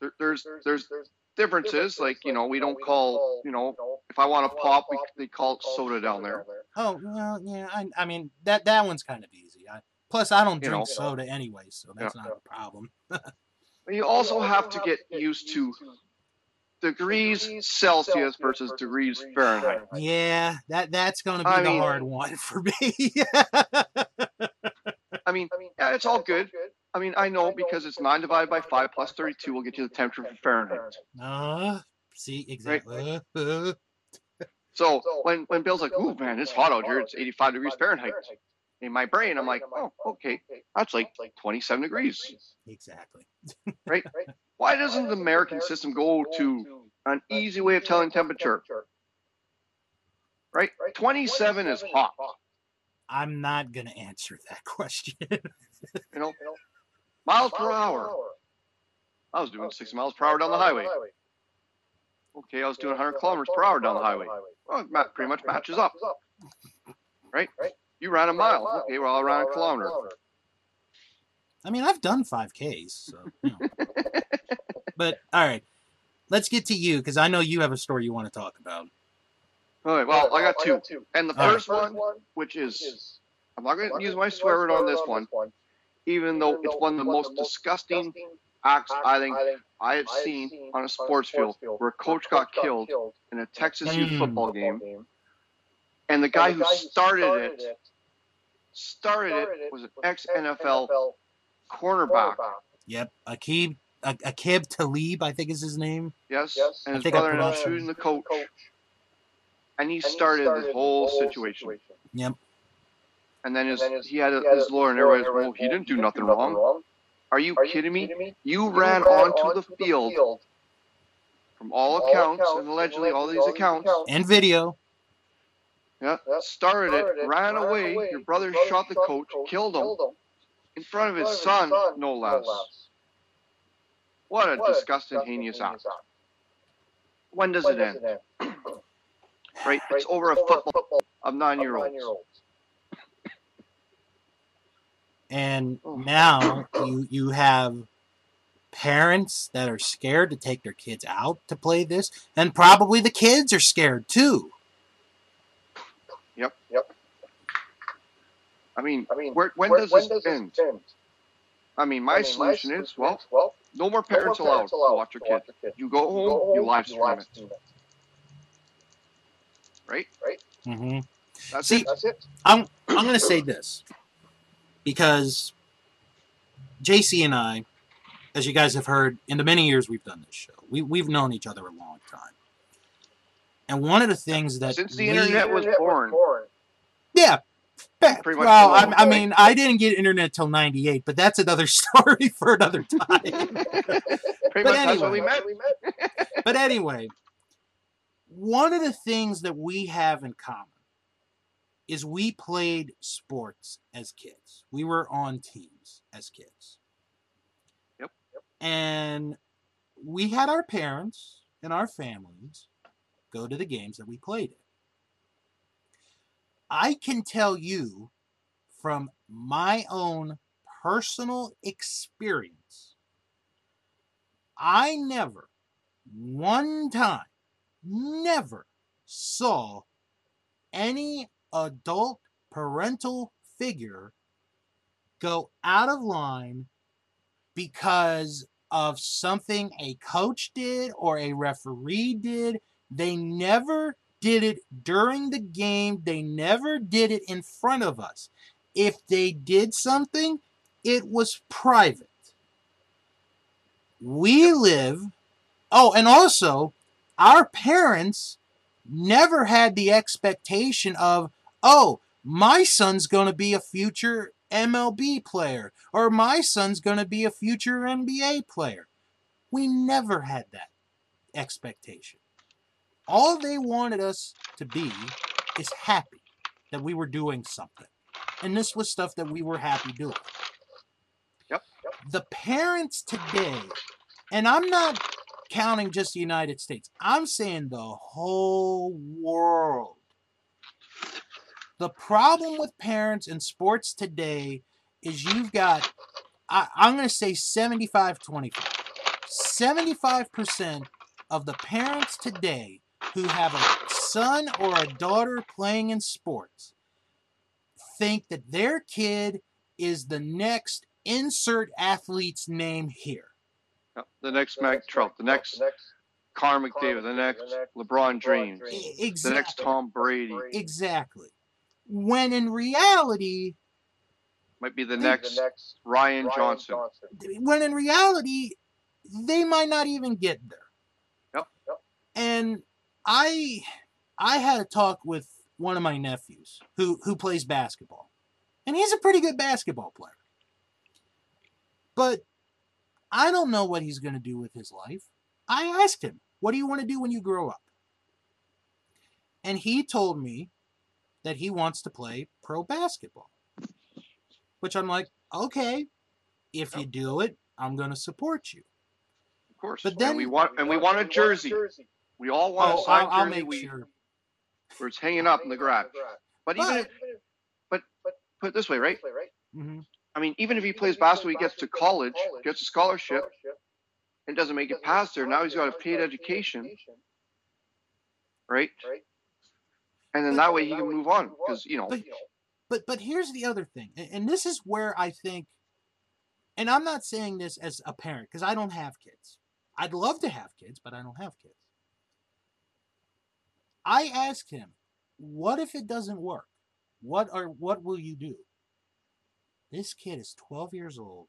There, there's there's differences. Like you know, we don't call you know if I want to pop, we, they call it soda down there.
Oh well, yeah. I, I mean that that one's kind of easy. I, plus, I don't
You
drink
know.
soda anyway, so that's not a problem.
You also have to get used to degrees Celsius versus degrees Fahrenheit.
Yeah, that that's gonna be
I
the
mean-
hard one for me.
I mean, yeah, it's all good. I mean, I know because it's nine divided by five plus thirty-two will get you the temperature for Fahrenheit.
uh, see exactly. Uh,
So when when Bill's like, "Ooh, man, it's hot out here. It's 85 degrees Fahrenheit." In my brain, I'm like, "Oh, okay, that's like 27 degrees."
exactly.
Why doesn't the American system go to an easy way of telling temperature? Right? 27 is hot.
I'm not gonna answer that question.
You know, miles per hour. I was doing 60 miles per hour down the highway. Okay, I was doing 100 kilometers per hour down the highway. Well, it pretty much matches up. Right? You ran a mile. Okay, well, I ran a kilometer.
I mean, I've done 5Ks, so. You know. but all right, let's get to you because I know you have a story you want to talk about.
All right, well, I got two. And the
All right.
first one, which is, I'm not going to use my swear word on this one, even though it's one of the most disgusting acts I think I have seen on a sports field where a coach got killed in a Texas youth football game. And the guy who started it, started it was an ex NFL cornerback.
Yep, Aqib A- Aqib Talib, I think is his name.
Yes,
Yes.
and
I
his
think I
brother ended up
pronounced it.
shooting the coach, and he
And he
started this whole situation.
Yep.
And then his,
And then his-
he had a,
He had
his lawyer, and everybody's, well, he didn't do nothing wrong. Are you
Are you
kidding me?
me?
You
You
ran onto the field
field
from all accounts, and allegedly all these accounts.
And video.
Yeah,
Yeah,
started it, ran away. Your brother shot the coach, killed him in front of his son, no less. What a disgusting, heinous act. When does it end? Right, it's over a football of nine-year-olds.
And
Oh.
now you you have parents that are scared to take their kids out to play this, and probably the kids are scared too. Yep. Yep.
I mean,
I mean,
where, when,
when,
does
when
this
does
end?
this end?
I mean, my
I mean,
solution is, well,
well,
no more
no
parents
more
allowed to watch your kid.
kid.
You go home, you live stream it,
stream it.
right?
hmm
That's
See,
it.
That's it.
I'm I'm gonna say this because JC and I, as you guys have heard, in the many years we've done this show, we we've known each other a long time. And one of the things that
Since the
we-
internet was born.
yeah, yeah,
Pretty much
well, I, I mean, I didn't get internet till '98, but that's another story for another time.
Pretty
But
much that's what we
anyway.
met.
but anyway, one of the things that we have in common is we played sports as kids. We were on teams as kids.
Yep.
And we had our parents and our families go to the games that we played in. I can tell you from my own personal experience, I never, one time, never saw any adult parental figure go out of line because of something a coach did or a referee did. They never did it during the game. They never did it in front of us. If they did something, it was private. We live, oh, and also, our parents never had the expectation of, oh, my son's going to be a future MLB player or my son's going to be a future NBA player. We never had that expectation. All they wanted us to be is happy that we were doing something. And this was stuff that we were happy doing.
Yep.
The parents today, and I'm not counting just the United States, I'm saying the whole world. The problem with parents in sports today is you've got, I, I'm going to say 75 25. 75% of the parents today who have a son or a daughter playing in sports think that their kid is the next insert athlete's name here.
Yep, The next Mike Trout, the next Connor McDavid, the next LeBron James,
E-
the next Tom Brady,
Exactly. When in reality,
might be the next Ryan Johnson.
when in reality, they might not even get there.
Yep.
And I I had a talk with one of my nephews who who plays basketball. And he's a pretty good basketball player. But I don't know what he's going to do with his life. I asked him, "What do you want to do when you grow up?" And he told me that he wants to play pro basketball. Which I'm like, "Okay, if oh. you do it, I'm going to support you."
Of course.
But then-
and we want and we want a jersey. We all want a
Oh,
signed
I'll, I'll
jersey
make
we,
sure.
where it's hanging up in the garage. But even if,
But-
put it this way, right?
hmm
I mean, even if he plays basketball, he gets to college, gets a scholarship, and doesn't make it past there. Now he's got a paid education, right? And then that way he can move on because you know.
But- But but here's the other thing, and, and this is where I think, and I'm not saying this as a parent because I don't have kids. I'd love to have kids, but I don't have kids. I asked him, "What if it doesn't work? What are what will you do?" This kid is 12 years old,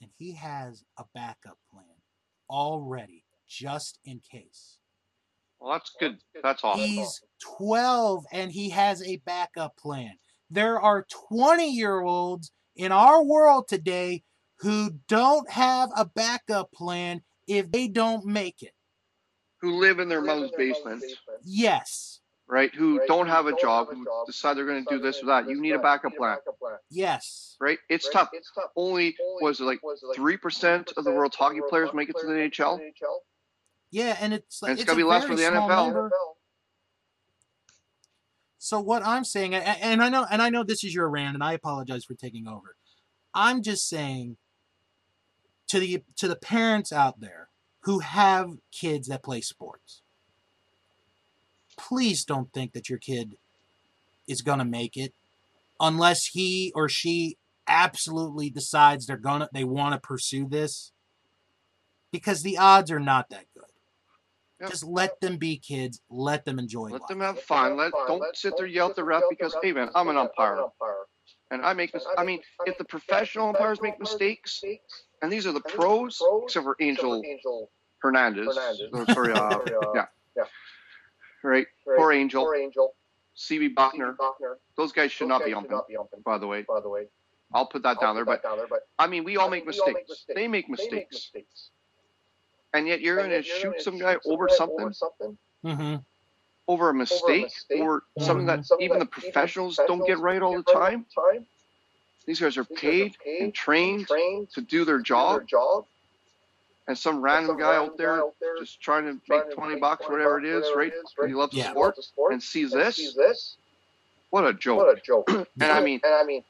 and he has a backup plan already, just in case.
Well, that's good. That's awesome.
He's 12 and he has a backup plan. There are 20 year olds in our world today who don't have a backup plan if they don't make it.
Who live in their mom's basement,
Yes.
right? Who don't have a job, who decide they're going to do this or that. You need a backup plan,
Yes.
right? It's tough. Only was it like three percent of the world's hockey players make it to the NHL?
Yeah, and it's like
And it's
it's
gotta
a
be less
very
for the
small
NFL.
number. So what I'm saying, a- and I know, and I know this is your rant, and I apologize for taking over. I'm just saying to the to the parents out there who have kids that play sports, please don't think that your kid is gonna make it unless he or she absolutely decides they're gonna they want to pursue this because the odds are not that good.
Yep.
Just let them be kids. Let them enjoy
Let
life.
them have fun. Let don't sit there yell at the ref because hey man, I'm an umpire and I make mis- I mean, if the professional umpires make mistakes, and these are the pros, except for Angel Hernandez, or sorry, uh, yeah, yeah. right, poor Angel, Poor Angel. CB Bucknor, those guys should not be umping. By the way,
By the way,
I'll put that down there. But I mean, we all make mistakes. They make
They make
mistakes,
mistakes.
and yet you're going to shoot some guy over something,
Mm-hmm.
over a mistake, or something that even the professionals don't get right all the time. These guys are paid and trained to do their job, and some random guy out there just trying to make 20 bucks, whatever it is, right? He loves the
Yeah.
sport and sees this. What a joke. What a joke! And I mean,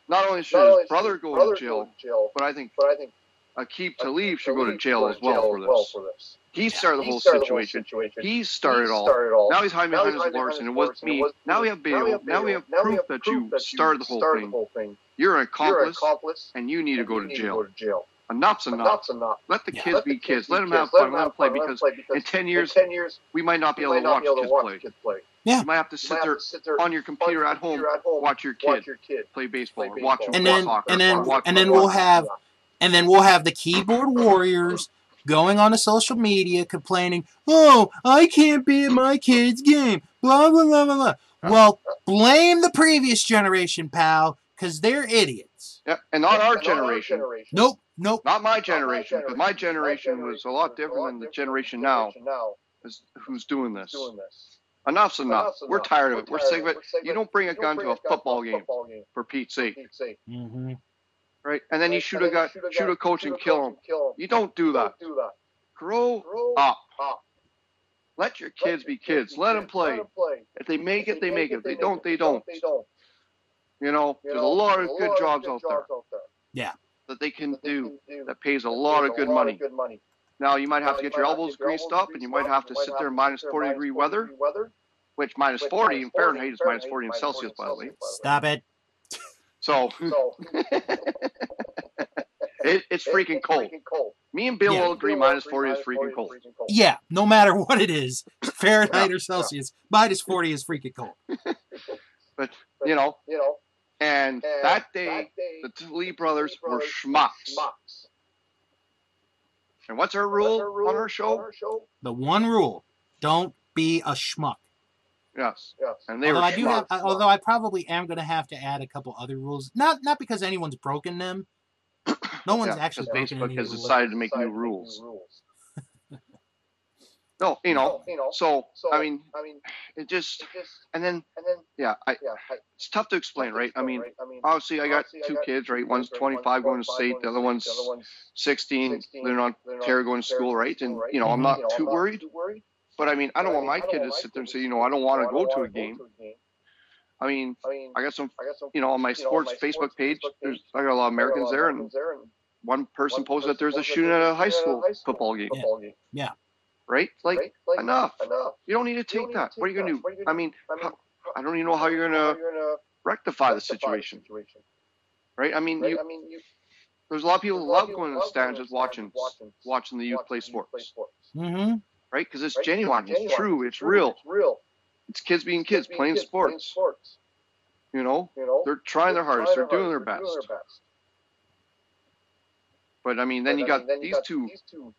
not only should his brother go to jail, but I think
but I think
Aqib Talib should go to jail as well for this. He started the whole situation. He started all. Now he's hiding behind his lawyers, and it wasn't me. Now we have bail. Now we have proof that you started the whole thing. You're an
You're an
accomplice,
accomplice
and you need to go to jail.
jail.
Enough's enough.
Enough's enough.
Let the
Yeah.
kids be kids. Let them have fun. Let them play because in 10 years,
ten years,
we might not be able to
not
watch
be able to
kids
watch
play.
kids play.
Yeah.
You might have to sit
might have
there
to sit there
on your computer at home, watch your kid
watch your kid
play baseball,
play
or watch him
And then-
soccer,
and then-
watch
and then we'll have- And then we'll have the keyboard warriors going on to social media complaining, "Oh, I can't be at my kid's game." Blah blah blah blah blah. Well, blame the previous generation, pal, because they're idiots.
Yeah, and not our
Not
generation.
Nope, nope.
Not my generation, because my generation was a lot different than the generation now
now
is, who's doing this.
doing this.
Enough's enough.
Enough's
We're tired of it. We're
tired
sick of it. You don't bring a gun to a football game, for Pete's sake,
Mm-hmm.
right? And then you shoot a guy, shoot a coach and kill him. You don't do that.
Don't that.
Grow
Grow
up.
up.
Let your kids be kids. Let them play. If they make it, they make it. If they don't, they don't.
They don't.
You know,
You
there's a
know,
lot of
there's
good jobs out there
there
that they can
that they
do
can do
that pays a lot
pays
of good money.
Good money.
Now you might have
Now,
to
you
get your
might have to
elbows
get your
greased
elbows
up, and you might have to
you
sit
might
there in
to
minus
sit there
40 degree weather,
weather,
which minus
which
40 in Fahrenheit is minus 40 in Celsius, by the way.
Stop it.
So
So
it, it's freaking
it's
cold.
Freaking cold.
Me and Bill
Yeah.
will agree minus 40 is freaking cold.
Yeah, no matter what it is, Fahrenheit
Yeah,
or Celsius, minus forty is freaking cold.
But, you know,
You know,
and
and
that day, the Talib brothers were schmucks. And what's our rule on our show?
The one rule: don't be a schmuck.
Yes.
Yes.
And they
although
were
I do have,
schmucks.
although I probably am going to have to add a couple other rules. Not not because anyone's broken them. No one's
Yeah,
actually broken
Facebook has decided to make new rules. No, you know,
you know.
so,
So
I mean,
I mean,
it just,
it just
and then,
and then
yeah, I,
yeah, I,
it's tough to explain, right? I mean,
I mean,
obviously, I got
obviously, I
two
got
kids, right? One's
kids, right?
25 going to state, the other one's
the other one's
16,
16,
they're on Terra going to school, right? And, you know, I'm not
you know,
too worried,
too worried.
but I mean, I don't want my kid to sit there and say, you know, I don't want to go to a game. I mean,
I mean,
I got some,
I got some
you know, on my sports Facebook page, there's, I got a lot of Americans there, and one person posted that there's a shooting at a high
shooting at a
school football game,
Yeah.
Right? Like,
right? Like,
enough.
enough.
You don't need to take that.
to
What are you going to do?
What are
I mean,
I mean,
how- I don't even know how you're going to
you're
rectify the
rectify
situation,
situation,
right? I mean,
right?
you,
I mean, you,
there's a lot of people
there's
who love
of
going to the stands just watching,
watching,
watching the youth
watching
play
youth play
sports,
sports,
Mm-hmm.
right? Because it's
right?
genuine, it's
Genuine,
true, it's
true,
real.
It's real.
It's kids being kids,
being
playing
playing
sports.
sports.
You know,
You know,
they're trying their hardest, they're doing their
hardest,
best.
they're doing their best.
But I mean, then you got
mean, then you
these
got
two
these two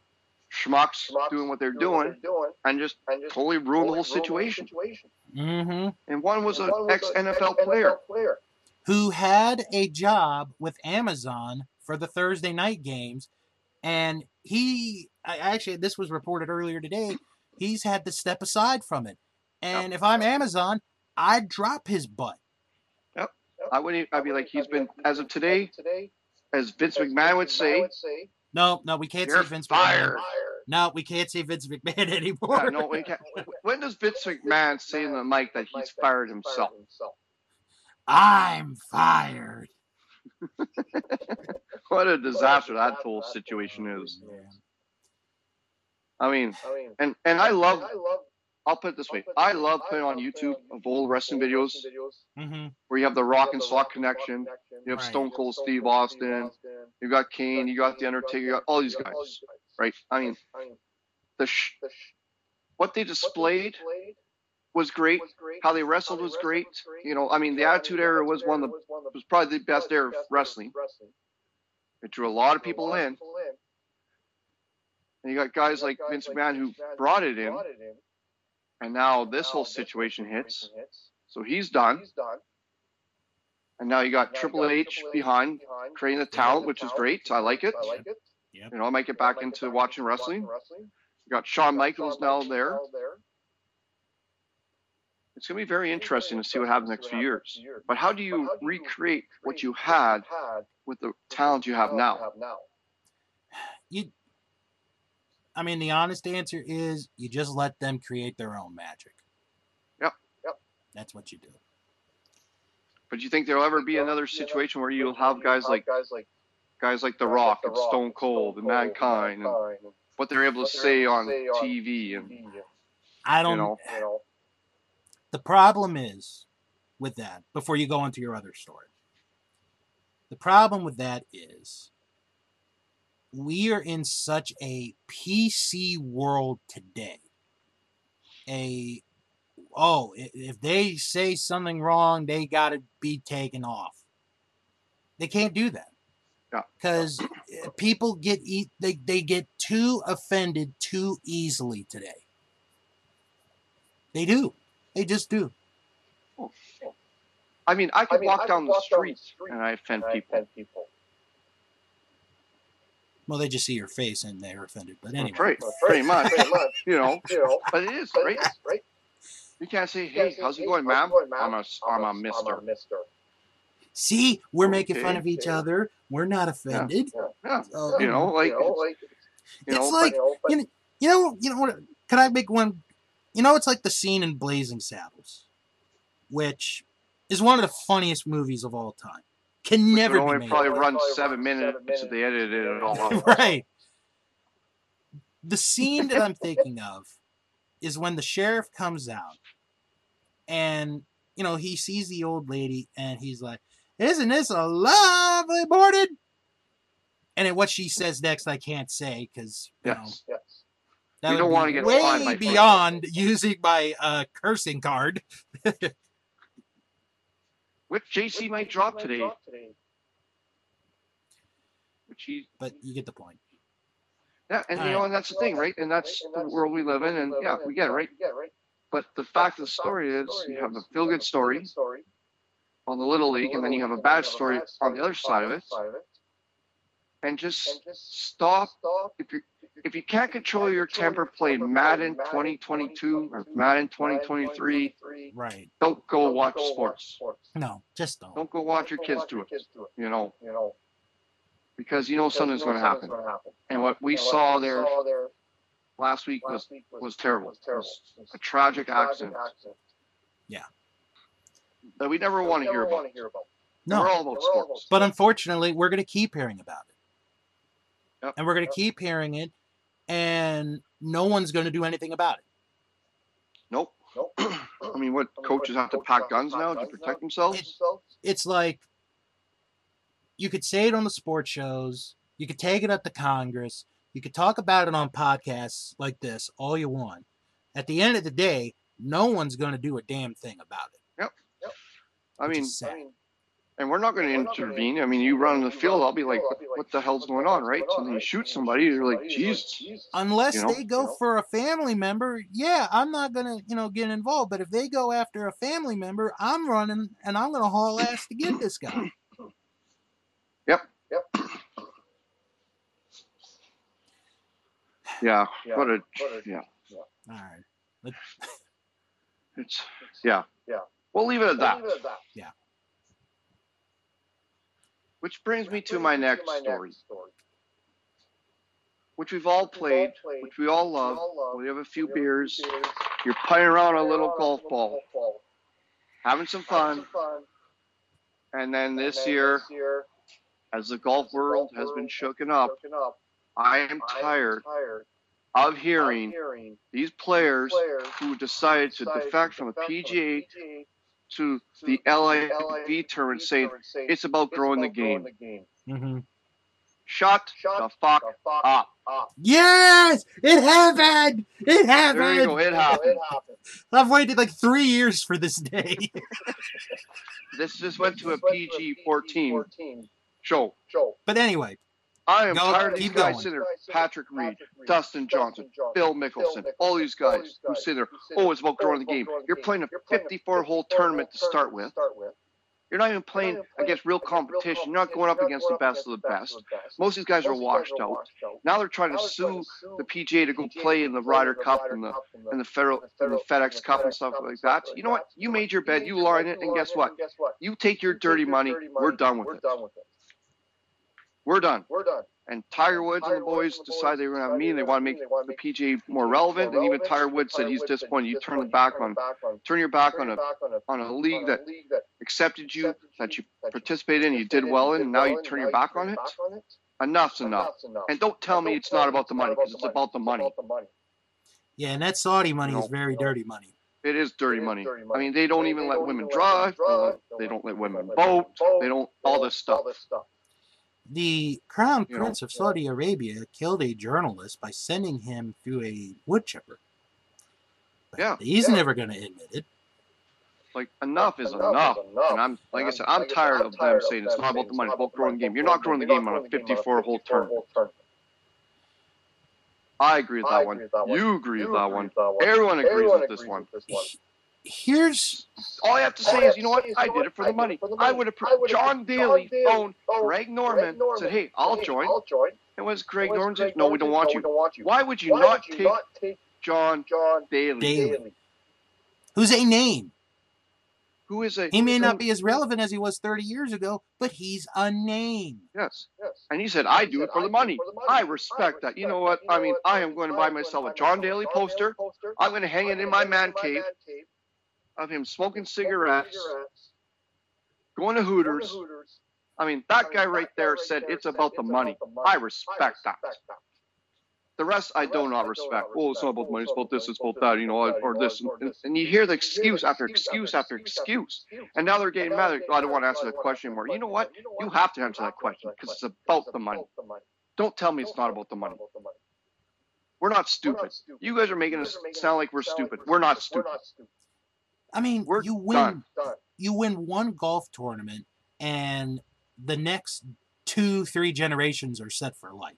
schmucks
schmucks
doing what they're
doing what
doing
they're doing,
and just
and just
totally ruin the whole situation.
situation.
Mm-hmm.
And one was
And
an ex NFL player.
player.
Who had a job with Amazon for the Thursday night games, and he I, actually this was reported earlier today. He's had to step aside from it, and if I'm Amazon, I'd drop his butt.
I wouldn't. I'd be like, he's been as of today,
Today,
as Vince McMahon would say,
No, no, we can't
You're
say Vince
fired.
McMahon. No, we can't say Vince McMahon anymore.
Yeah, no, we can't. When does Vince McMahon say in the mic that he's fired himself?
I'm fired.
What a disaster that whole situation is. I mean, and and I love.
I love
I'll put it this way: I love putting on YouTube of old wrestling videos
Mm-hmm.
where you have the Rock and Sock connection. You have Stone Cold Steve Austin. You got Kane. You got the Undertaker. You got all these guys, right? I mean, the sh- what they displayed was great. How they wrestled was great. You know, I mean, the Attitude Era was one of the was probably the best era of wrestling. It drew a lot of people in, and you got guys like Vince McMahon who brought it in, and now this whole situation hits. So he's done,
He's done.
and now you got Triple H behind creating the talent, which is great. I like it.
I like it.
You know, I might get back into watching wrestling. You got Shawn Michaels now there. It's going to be very interesting to see what happens next few years. But how do you recreate what you had with the talent you have now?
You, I mean, the honest answer is you just let them create their own magic.
Yep.
Yep.
That's what you do.
But do you think there'll ever be another situation where you'll have guys like
guys like
guys like The Rock and Stone Cold and Mankind and what they're able to say on TV and
I don't.
you know
The problem is with that, before you go into your other story, the problem with that is we are in such a PC world today. A oh, if they say something wrong, they got to be taken off. They can't do that.
Yeah.
Because eh, people get e- they they get too offended too easily today. They do. They just do.
I mean I
I
could
mean, I
walk
could
down the
walk down the
street
street
and I offend
and I
people.
offend people.
Well, they just see your face and they're offended. But anyway,
right. Pretty much. You know.
You know,
But it is, right?
right.
You can't say, Hey, how's it going,
how's it going, ma'am?
I'm a I'm a mister.
I'm a mister.
see, we're making fun of each other. We're not offended.
Yeah.
So,
You know, like
you know, like
you
It's
but-
like-
you know, but
you know- you know, you know what? Can I make one? You know, it's like the scene in Blazing Saddles, which is one of the funniest movies of all time. Can
it
never be
only
made.
probably
Only
runs
probably
seven
runs
minutes
seven
if they edited it all out.
right. The scene that I'm thinking of is when the sheriff comes out and, you know, he sees the old lady and he's like, Isn't this a lovely morning? And then what she says next, I can't say because, you know,
Yes.
yes.
that
You
would
don't wanna get
way
fined by
beyond using my uh, cursing card.
Which JC might drop today.
Today.
Which he
But you get the point.
Yeah, and you
Alright.
know, and that's the thing, right? And that's the world we live in, and yeah, we get it, right?
Yeah, right.
But the fact of the story is, you have a feel good story on the little league, and then you have a bad story on the other side of it, and just stop.
stop.
If you if you can't control your temper, play Madden 2022 or Madden 2023.
Right.
Don't go watch sports.
No, just don't.
Don't go watch your kids do it. You know,
You know,
because you know something's going to happen.
Happen.
And what we saw there last week was
was,
was terrible.
Terrible.
It was a tragic accident
accident.
That we never want to hear about.
wanna hear about.
No.
We're all about
We're all about
sports.
But unfortunately, we're going to keep hearing about it.
Yep.
And we're going to
Yep.
keep hearing it, and no one's going to do anything about it.
Nope.
Nope.
I mean, what coaches have to pack guns now to protect themselves?
It's like you could say it on the sports shows, you could take it up to Congress, you could talk about it on podcasts like this all you want. At the end of the day, no one's going to do a damn thing about it.
I mean.
I mean,
and we're not going to
We're gonna
intervene. I mean, you run in the field, I'll be like, what the hell's going on, right? So then you shoot somebody, you're like, Jesus.
unless
you know,
they go for a family member, yeah, I'm not gonna, you know, get involved. But if they go after a family member, I'm running and I'm gonna haul ass to get this guy. Yep. Yep.
Yeah,
Yeah,
what a,
what a-
yeah,
All right.
it's, yeah.
Yeah.
We'll leave it at that.
Leave it at that.
Which brings me to my next story, which we've all played, which we all love. We have a few beers. You're playing around a little golf ball, having some fun. And then this year, as the golf world has been shooken up, I am tired of hearing these players who decided to defect from the PGA to the LIV tournament saying it's about growing the game.
Mm-hmm.
Shut the fuck up.
Yes, it happened. It
There you go.
happened.
It happened.
I've waited like three years for this day.
This just went to a PG 14 show.
But anyway,
I am
Go-
tired of these
keep
guys
going.
sitting there. Patrick Reed, Dustin Johnson, Phil Mickelson, all these guys who sit there. Oh, it's about growing the game. You're playing a 54 hole tournament to start with. You're not even playing against real competition. You're not going up against the best of the best. Most of these guys are washed out. Now they're trying to sue the PGA to go play in the Ryder Cup and the and the Federal and the FedEx Cup and stuff like that. You know what? You made your bed, you lie in it, and guess what? You take your dirty money. We're done with it. We're done.
We're done.
And Tiger Woods and the boys decide they were going to have me and they want to make the PGA more relevant. And even Tiger Woods said he's disappointed. You turn the back on, turn your back on a on a league that accepted you, that you participated in, you did well in, and now you turn your back on it. Enough's enough. And don't tell me it's not about the money because it's about the money.
Yeah, and that Saudi money
No.
is very dirty money.
It is dirty money. I mean, they don't even let women drive. They don't, they don't let women vote. They don't all this stuff.
The crown
You know.
prince of Saudi Arabia killed a journalist by sending him through a wood chipper. But
Yeah.
He's
Yeah.
never going to admit it.
Like enough is enough. And I'm like I said, I'm tired of them saying it's not about the money, it's about growing the game. You're not growing the game on a 54 hole tournament. I agree with that one. You agree with that one. Everyone agrees with this one.
Here's
All I have to say is, you know what? I did it for the money. I would have. Pr- John Daly phoned Greg Norman, said, "Hey, I'll join." And was Greg Norman said, "No, we don't want you." Why would you not take John
John
Daly,
Daly. who's a name.
who is a
He may not be as relevant as he was 30 years ago, but he's a name.
yes? And he said, "I do it for the money." I respect that. You know what? I mean, I am going to buy myself a John Daly poster. I'm going to hang it in my man cave of him smoking cigarettes, going to Hooters. I mean, that guy right there said it's about the money. I respect that. The rest I do not respect. Oh, it's not about the money. It's about this. It's about that. You know, or this. And, and you hear the excuse after excuse after excuse. And now they're getting mad. I don't want to answer that question anymore. You know what? You have to answer that question because it's about the money. Don't tell me it's not about the money. We're not stupid. You guys are making us sound like we're stupid. We're not stupid.
I mean,
We're
you win
done.
you win one golf tournament and the next two, three generations are set for life.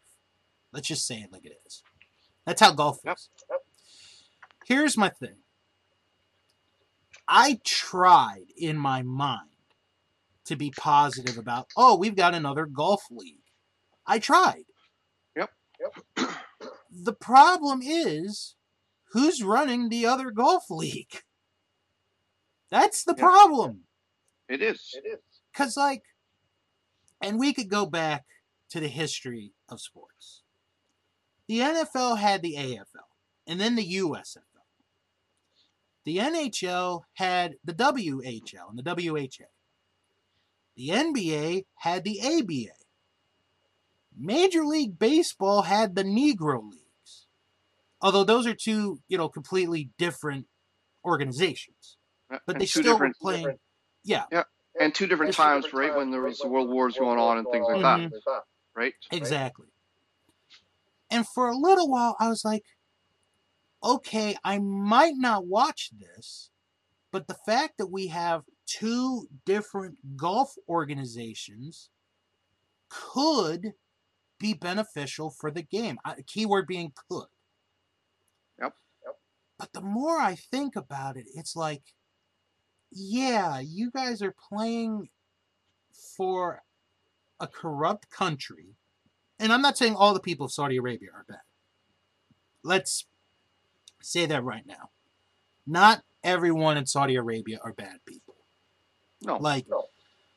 Let's just say it like it is. That's how golf
Yep.
is. Here's my thing. I tried in my mind to be positive about, oh, we've got another golf league. I tried.
Yep. Yep.
The problem is who's running the other golf league? That's the
Yeah.
problem.
It is.
It is.
Because, like, and we could go back to the history of sports. The NFL had the AFL and then the USFL. The NHL had the WHL and the WHA. The NBA had the ABA. Major League Baseball had the Negro Leagues. Although those are two, you know, completely different organizations. But they still were
different
playing. Yeah,
and two different times, right? When there was the world wars going on and things like that,
Mhm.
right?
Exactly. And for a little while, I was like, okay, I might not watch this, but the fact that we have two different golf organizations could be beneficial for the game. I- Keyword being could.
Yep.
Yep.
But the more I think about it, it's like, yeah, you guys are playing for a corrupt country. And I'm not saying all the people of Saudi Arabia are bad. Let's say that right now. Not everyone in Saudi Arabia are bad people.
No.
Like,
No.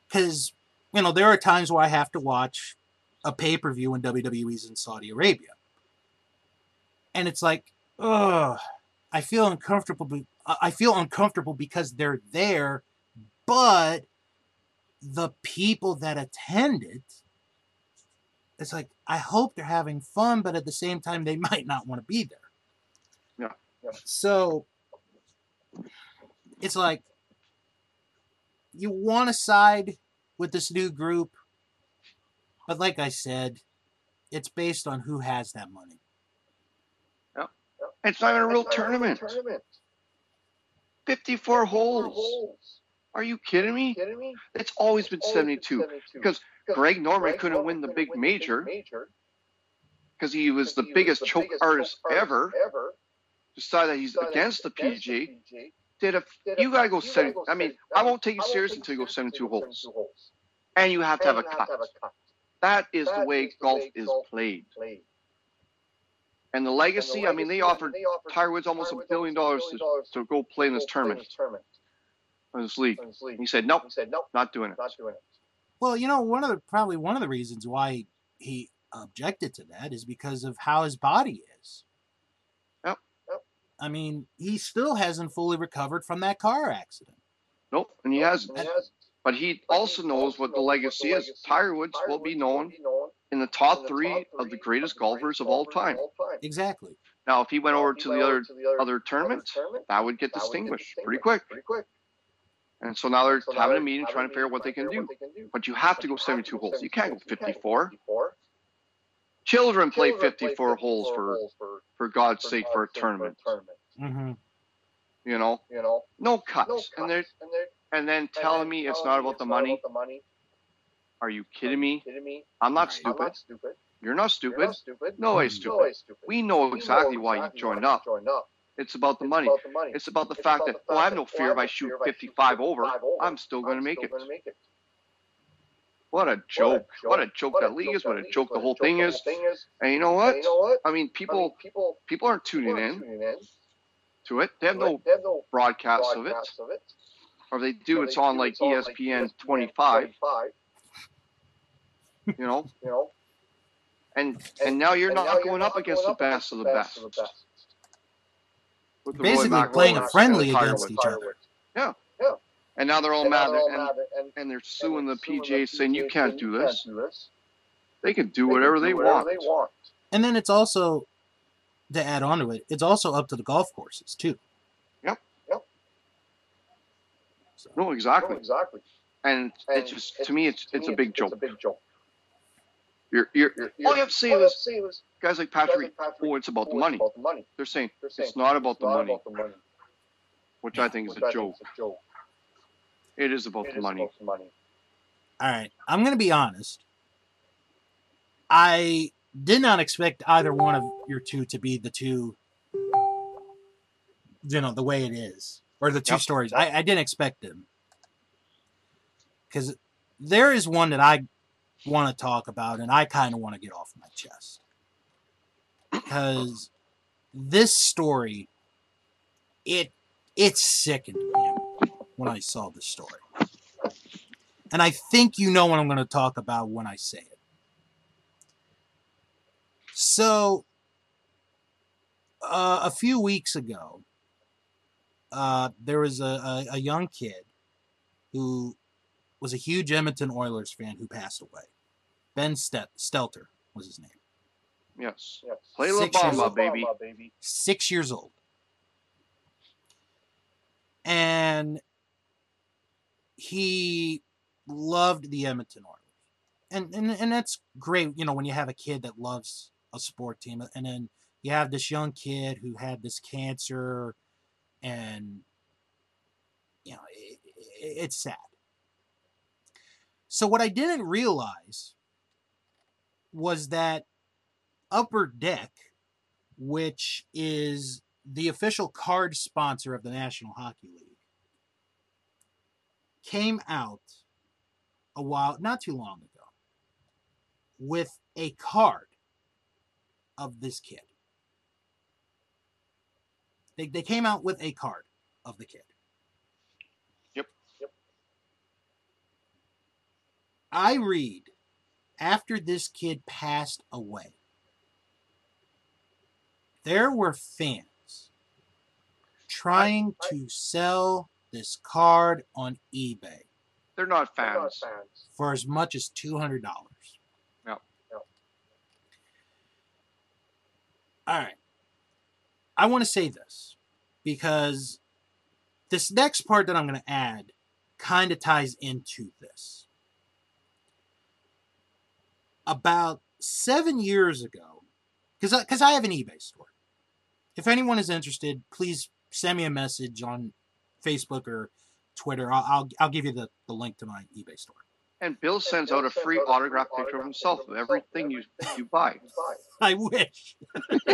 because, you know, there are times where I have to watch a pay per view when WWE's in Saudi Arabia. And it's like, ugh, I feel uncomfortable. I feel uncomfortable because they're there, but the people that attend it, it's like, I hope they're having fun, but at the same time, they might not want to be there.
Yeah.
Yeah.
So it's like, you want to side with this new group, but like I said, it's based on who has that money. Yeah.
It's not even a real
It's not
tournament.
tournament.
54 holes. Are you kidding me?
Kidding me?
It's always been 72
72.
because Greg Norman couldn't win the big major because he was the biggest choke artist ever. Decided that he's against the PG. Did a you gotta go seventy. I mean, I won't take you serious until you go seventy-two holes, and you have to have a cut. That is the way golf is played. And the legacy, I mean, they offered Tiger Woods almost a billion dollars to, to go play in this tournament, in this league. He said, nope, not doing it.
Well, you know, one of the probably one of the reasons why he objected to that is because of how his body is.
Yep.
I mean, he still hasn't fully recovered from that car accident.
Nope, and he hasn't. But he also knows what the legacy is. Tiger Woods will be known in the top three of the greatest golfers of all time.
Exactly.
Now, if he went over to the other other tournaments, that would get distinguished pretty quick. Pretty quick. And so now they're having a meeting trying to figure out what they can do. But you have to go 72 holes. You can't go 54. Children play 54 holes for for God's sake for a tournament.
Mm-hmm.
You know, no cuts, and they're and then telling me it's not about the money. Are you kidding me? I'm not stupid. You're not stupid. No way stupid. We know exactly why you joined up. It's about the money. It's about the fact oh, that, oh, I have no fear if I shoot 55 over, I'm still going to make it. What a joke. What a joke that league is. What a joke the whole thing is. And you know what? I mean, people people aren't tuning in to it. They have no broadcasts of it. Or they do, it's on like ESPN 25. You know? you know. And and now you're not going up against the best of the best. With the
Basically playing a friendly against
Woods.
each other.
Yeah. Yeah. And now they're all mad and, and they're suing the PGA saying you can't do this. They can do whatever they want.
And then it's also to add on to it, it's also up to the golf courses too.
Yep.
Yep.
So,
No, exactly.
Exactly.
And it's just to me, it's it's a big joke.
It's a big joke.
You're you're all you have to say
All you have
is
to say is,
guys like Patrick.
like Patrick,
Oh, it's about the
oh, it's
money.
about the money.
They're saying
They're saying
it's not about
it's
the
not
money,
about the money,
which I think is a
I
joke.
think is a joke.
It is about
It
the
is
money.
about the money.
all right, I'm gonna be honest. I did not expect either one of your two to be the two, you know, the way it is, or the two
Yep.
stories. I, I didn't expect them because there is one that I want to talk about, and I kind of want to get off my chest because this story, it it sickened me when I saw this story, and I think you know what I'm going to talk about when I say it. So, uh, a few weeks ago, uh, there was a, a, a young kid who was a huge Edmonton Oilers fan who passed away. Ben Stel- Stelter was his name.
Yes.
Yes.
Play
Six
La
years
Bamba,
old.
baby.
baby.
Six years old. And he loved the Edmonton Oilers. And, and and that's great, you know, when you have a kid that loves a sport team and then you have this young kid who had this cancer and you know, it, it, it's sad. So what I didn't realize was that Upper Deck, which is the official card sponsor of the National Hockey League, came out a while, not too long ago, with a card of this kid. They, they came out with a card of the kid.
Yep.
Yep.
I read after this kid passed away, there were fans trying
I-
to sell this card on eBay
They're not
They're not
fans.
fans.
for as much as $200.
Yep.
Yep.
All right. I want to say this because this next part that I'm going to add kind of ties into this. About seven years ago, because I, 'cause I have an eBay store. If anyone is interested, please send me a message on Facebook or Twitter. I'll, I'll, I'll give you the, the link to my eBay store.
And Bill sends out a free autographed picture of himself of everything you. You buy.
I wish.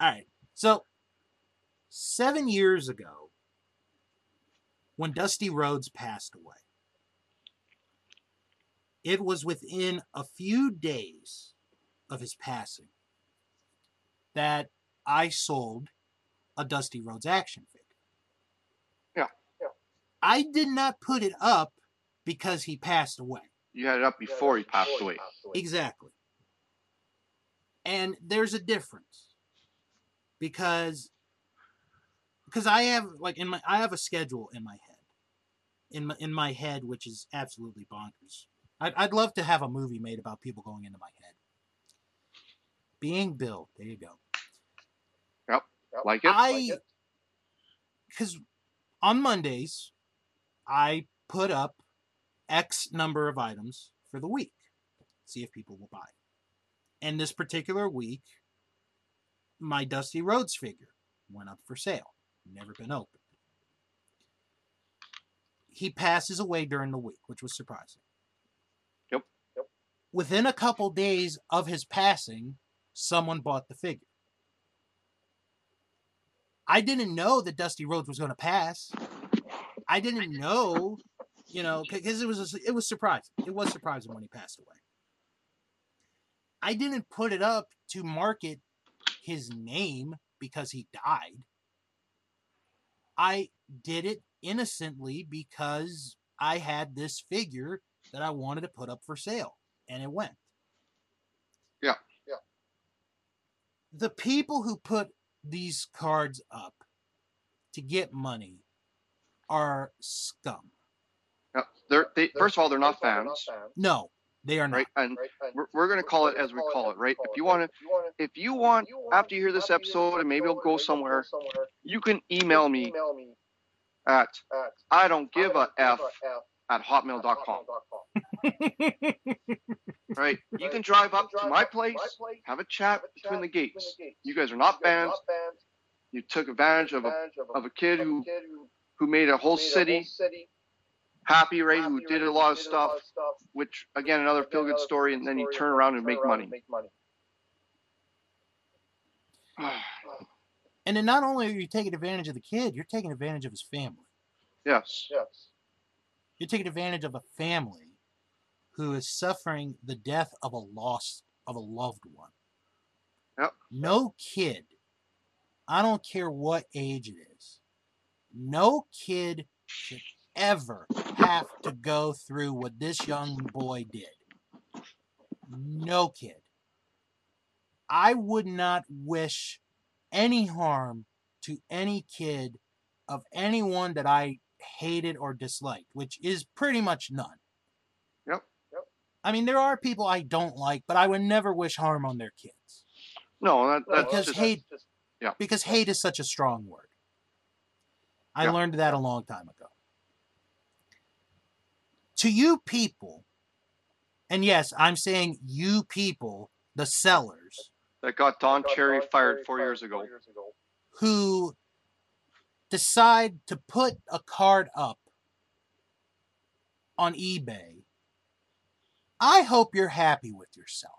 All right. So, seven years ago, when Dusty Rhodes passed away, it was within a few days of his passing that I sold a Dusty Rhodes action figure.
Yeah, yeah.
I did not put it up because he passed away.
You had it up before he passed away.
Exactly. And there's a difference because because I have like in my I have a schedule in my head. In my, in my head which is absolutely bonkers. I'd, I'd love to have a movie made about people going into my head. Being Bill, there you go.
Yep, like it.
I because on Mondays I put up X number of items for the week. See if people will buy. And this particular week, my Dusty Rhodes figure went up for sale. Never been opened. He passes away during the week, which was surprising. Within a couple days of his passing, someone bought the figure. I didn't know that Dusty Rhodes was going to pass. I didn't know, you know, because it was it was surprising. It was surprising when he passed away. I didn't put it up to market his name because he died. I did it innocently because I had this figure that I wanted to put up for sale, and it went.
Yeah, yeah.
The people who put these cards up to get money are scum.
Yeah, they're, they, first of all, they're not fans.
No, they are not.
Right, and we're, we're going to call it as we call it, right? If you want to, if you want, after you hear this episode, and maybe it'll go somewhere, you can email me at I don't give a f at hotmail.com. right, you can drive up to my place, have a chat between the gates. You guys are not fans. You took advantage of a of a kid who who made a whole city happy, right? Who did a lot of stuff, which again another feel good story, and then you turn around and make money.
and then not only are you taking advantage of the kid, you're taking advantage of his family.
Yes.
Yes. You're taking advantage of a family who is suffering the death of a lost of a loved one.
Yep.
No kid, I don't care what age it is, no kid should ever have to go through what this young boy did. No kid. I would not wish any harm to any kid of anyone that I hated or disliked, which is pretty much none.
Yep. Yep.
I mean, there are people I don't like, but I would never wish harm on their kids.
No, that, that's
because
just,
hate.
Just, yeah.
Because hate is such a strong word. I yeah. learned that a long time ago to you people, and yes, I'm saying you people, the sellers
that got Don Cherry fired four years ago,
who decide to put a card up on eBay, I hope you're happy with yourself.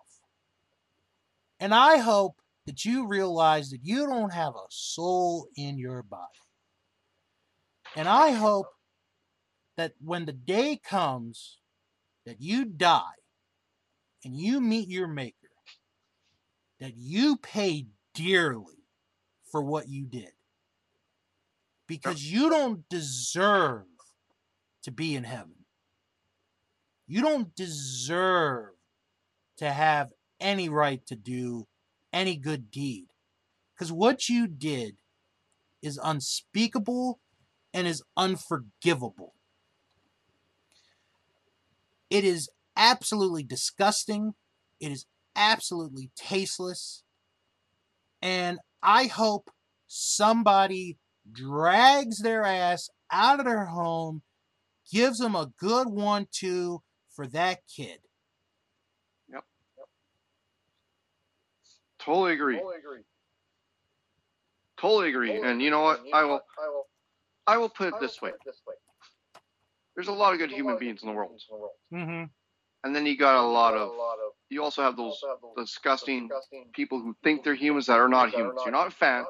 And I hope that you realize that you don't have a soul in your body. And I hope that when the day comes that you die and you meet your maker, that you pay dearly for what you did. Because you don't deserve to be in heaven. You don't deserve to have any right to do any good deed. Because what you did is unspeakable and is unforgivable. It is absolutely disgusting. It is absolutely tasteless. And I hope somebody drags their ass out of their home, gives them a good one two for that kid.
Yep. yep. Totally agree.
Totally agree.
Totally agree. Totally and you know what? I will I will I will put it this way. There's a lot of good human beings in the world.
Mm-hmm.
And then you got a lot of. You also have those disgusting people who think they're humans that are not humans. You're not a fan.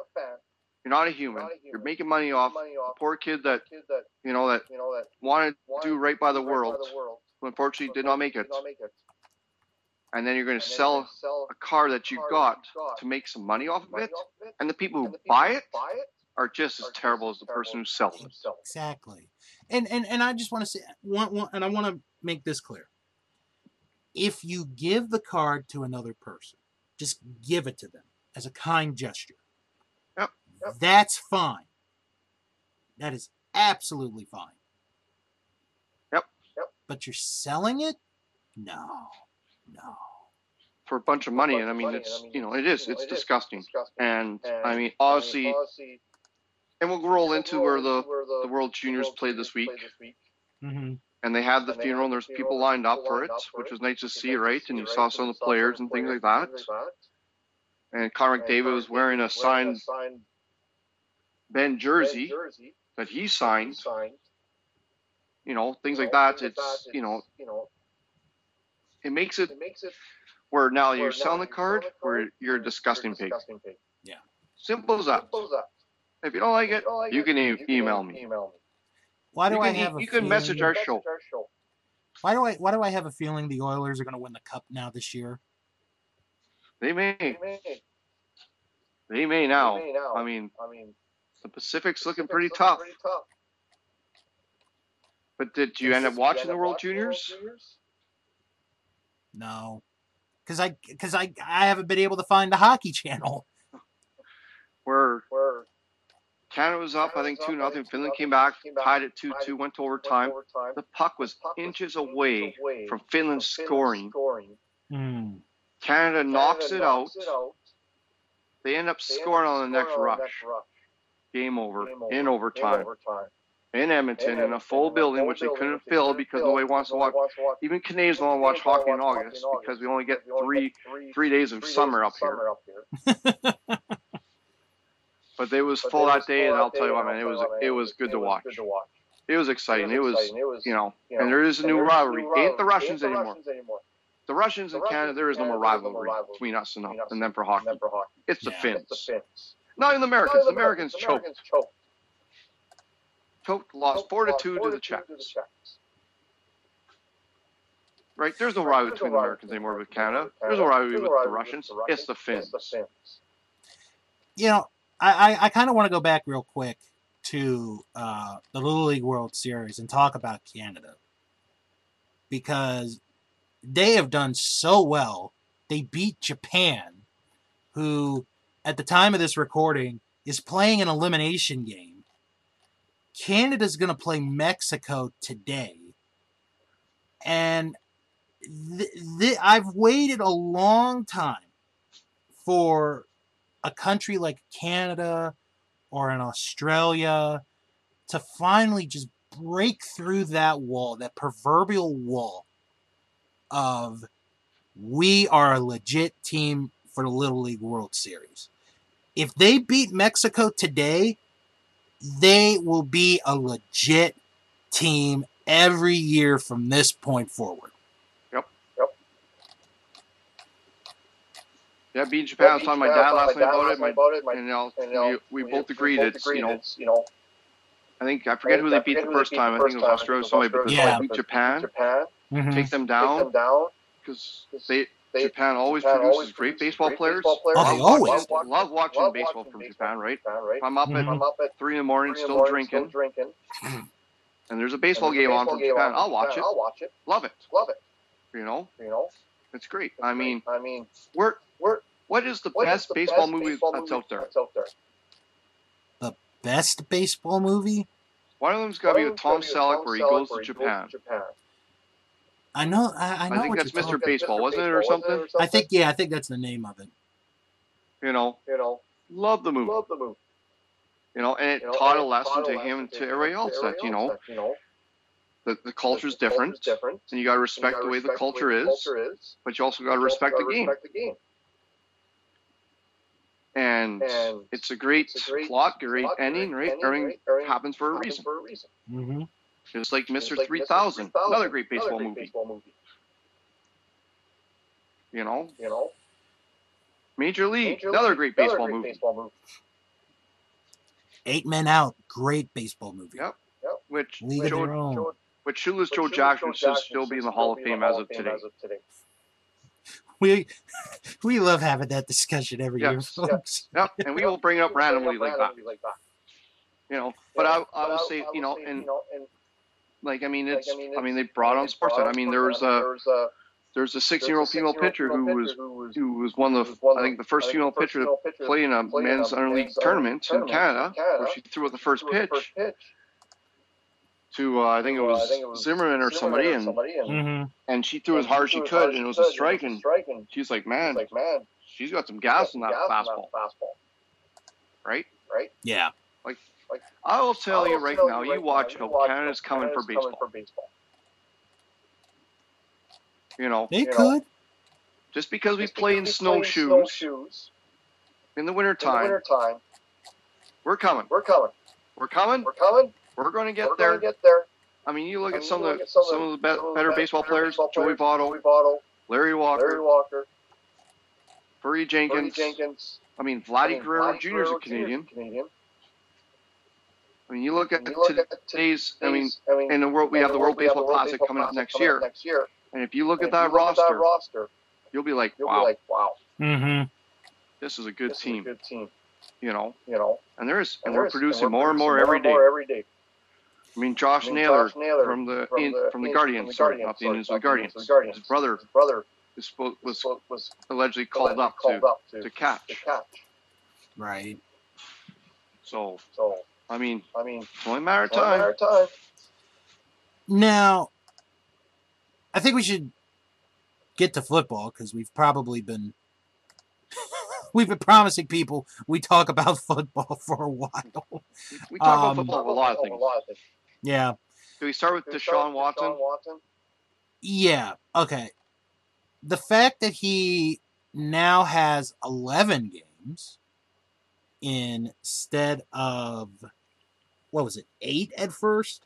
You're not a human. You're making money off a poor kid that you know that wanted to do right by the world, who unfortunately did not make it. And then you're going to sell a car that you got to make some money off of it, and the people who buy it are just as terrible as the person who sells it.
Exactly. And and and I just want to say one, one and I want to make this clear. If you give the card to another person, just give it to them as a kind gesture.
Yep, yep.
That's fine. That is absolutely fine.
Yep.
Yep.
But you're selling it? No. No.
For a bunch of money, and I mean, it's you know, it is, it's disgusting. And I mean, obviously, and we'll roll into where the the World Juniors played this week,
Mm-hmm.
and they had the funeral, and there's people lined up for it, which was nice to see, right? And you saw some of the players and things like that. And Connor McDavid was wearing a signed Ben jersey that he signed. You know, things like that. It's you know, you know, it makes it makes it where now you're selling the card where you're a disgusting pig. Yeah. Simple as that. If you don't like it, you can e- email me.
Why do
You
I
can,
have a
you can message
feeling-
our show.
Why do I why do I have a feeling the Oilers are going to win the cup now this year?
They may. They may now. I mean,
I mean,
the Pacific's looking pretty tough. But did you end up watching the World Juniors?
No. Cuz I cuz I I haven't been able to find the hockey channel.
Where
Where
Canada was up, I think two nothing. Finland came back, tied it two two, went to overtime. The puck was inches away from Finland scoring.
Hmm.
Canada knocks it out. They end up scoring on the next rush. Game over in overtime in Edmonton in a full building, which they couldn't fill because nobody wants to watch. Even Canadians don't want to watch hockey in August because we only get three three days of summer up here. But it was full that day, and I'll tell you what, man, it was it was good to watch. It was exciting. It was you know, and there is a new rivalry. Ain't the Russians anymore. The Russians and Canada, there is no more rivalry between us and, and them for hockey. It's the
Yeah.
Finns. Not even the Americans. The Americans choked. Choked, lost four to two to the Czechs. Right? There's no rivalry between the Americans anymore with Canada. There's no rivalry with the Russians. It's the Finns.
You know, I I, I kind of want to go back real quick to uh, the Little League World Series and talk about Canada because they have done so well. They beat Japan, who at the time of this recording is playing an elimination game. Canada's going to play Mexico today. And th- th- I've waited a long time for a country like Canada or in Australia to finally just break through that wall, that proverbial wall of we are a legit team for the Little League World Series. If they beat Mexico today, they will be a legit team every year from this point forward. Yep. Yep.
Yeah, beating Japan. I was talking to my dad last night about it. My, and you know, we, we both agreed it's you know
you know
I think I forget who they beat the first time. I think it was Australia. or Somebody, but
Yeah.
beat Japan,
Japan
Mhm.
take them
take them down.
because they
They,
Japan always
Japan
produces
always
great baseball
great
players.
baseball players.
Oh, they
Love
always
watching- Love watching
love
baseball
watching
from
baseball
Japan, right?
Japan, right?
If I'm up
Mhm.
I'm
at
up at
three in the morning,
three in the
still
morning,
drinking,
still drinking.
and there's a baseball
and there's a
game on from
game
Japan,
on
I'll watch it.
I'll watch it.
Love it.
Love it.
You know,
You know.
it's great.
It's
I
great.
mean,
I mean,
we're
we're
what is the
what is
best
the
baseball
best
movie
baseball
that's
movie
out there?
That's out there.
Best baseball movie?
One of them's got to be with Tom
them's gotta be
Selleck where he goes to Japan.
Japan.
I know. I, I
I
know
think
what
that's
you're
Mr.
talking-
Baseball, wasn't it, or something?
I think yeah. I think that's the name of it.
You know,
You know,
love the movie.
love the movie.
You know, and it
You know,
taught a
and it
lesson
taught a
to him and to everybody else that you know
you know
the, the culture's
the
different,
different.
and you got to respect the way the culture is,
culture is.
but you also got to respect the
gotta
game.
Respect the game.
And
And
it's a great,
it's a great
plot, great
plot,
ending,
great
right?
ending,
Everything
right? Everything
happens for a reason.
For a reason.
Mm-hmm.
Just like Mr.
like
3000, another great baseball
another great
movie.
baseball movie.
You know,
You know,
Major League,
Major
another
League,
great
another
baseball
great
movie.
Baseball movie.
Eight Men Out, great baseball movie.
Yep. yep. Which
League of
Joe,
Their Own.
which Shoeless Joe Jackson should still be in the Hall of Fame as of today.
We we love having that discussion every year,
Yes. Yep, and we will bring it up randomly like that. You know, but I, I would say, you know, and like I mean, it's I mean they brought on sports. I mean there was a there's a 16 year old female pitcher who was who was one of the I think the first female pitcher to play in a men's under league tournament in Canada, where she threw out the first pitch to uh, I think it was Zimmerman or somebody, and
hmm
and she threw as hard as she could, and it was a strike, and she's like, man,
like, man,
she's got some gas in that fastball, Right? right?
Yeah.
I will tell you right now, you watch how Canada's coming for baseball. You know,
They
You know,
could.
just because we play in snowshoes in the wintertime,
time,
we're coming.
we're coming.
We're coming.
We're coming.
We're going to get
we're
there.
gonna get there.
I mean, you look
I
at some of the
some of
some of the be-
some of the
better
be-
baseball players:
baseball
Joey Votto,
Joey Votto,
Larry
Larry
Walker,
Walker,
Murray
Cody
Jenkins.
Jenkins.
I mean,
I mean,
Guerrero Jr. is a Canadian.
Canadian.
I mean, you look at
you look
to-
at
today's. I mean,
I mean,
in the world, we have the World
we have
Baseball
the World
Classic
Baseball
coming up
Classic
next
coming
year.
up Next year.
And if you look
And
at that
if you look
roster,
that roster,
you'll be like,
you'll
wow,
be like, wow,
hmm
this is a good
this is a
team.
good team.
You know,
You know,
and there is, and
there
we're
is-
producing
we're
more and more
producing
every day.
more every day.
I mean, Josh
I mean,
Naylor
Josh Naylor
from the
from
in,
the-
from the
in-
Guardians,
from the
sorry,
Guardians,
not the
sorry,
Indians, the
not the
Guardians.
The Guardians.
His brother
His brother
was
was was
allegedly called up
called
to
up to,
to
to
catch.
catch.
Right.
So,
So
I mean,
I mean,
it's only a matter of
it's matter
time.
of time.
Now, I think we should get to football because we've probably been we've been promising people we talk about football for a while.
We talk
Um,
about football a lot of things.
A lot of things.
Yeah.
Do we start with
Do we start
Deshaun Watson?
Deshaun Watson.
Yeah. Okay. The fact that he now has 11 games instead of what was it, eight at first?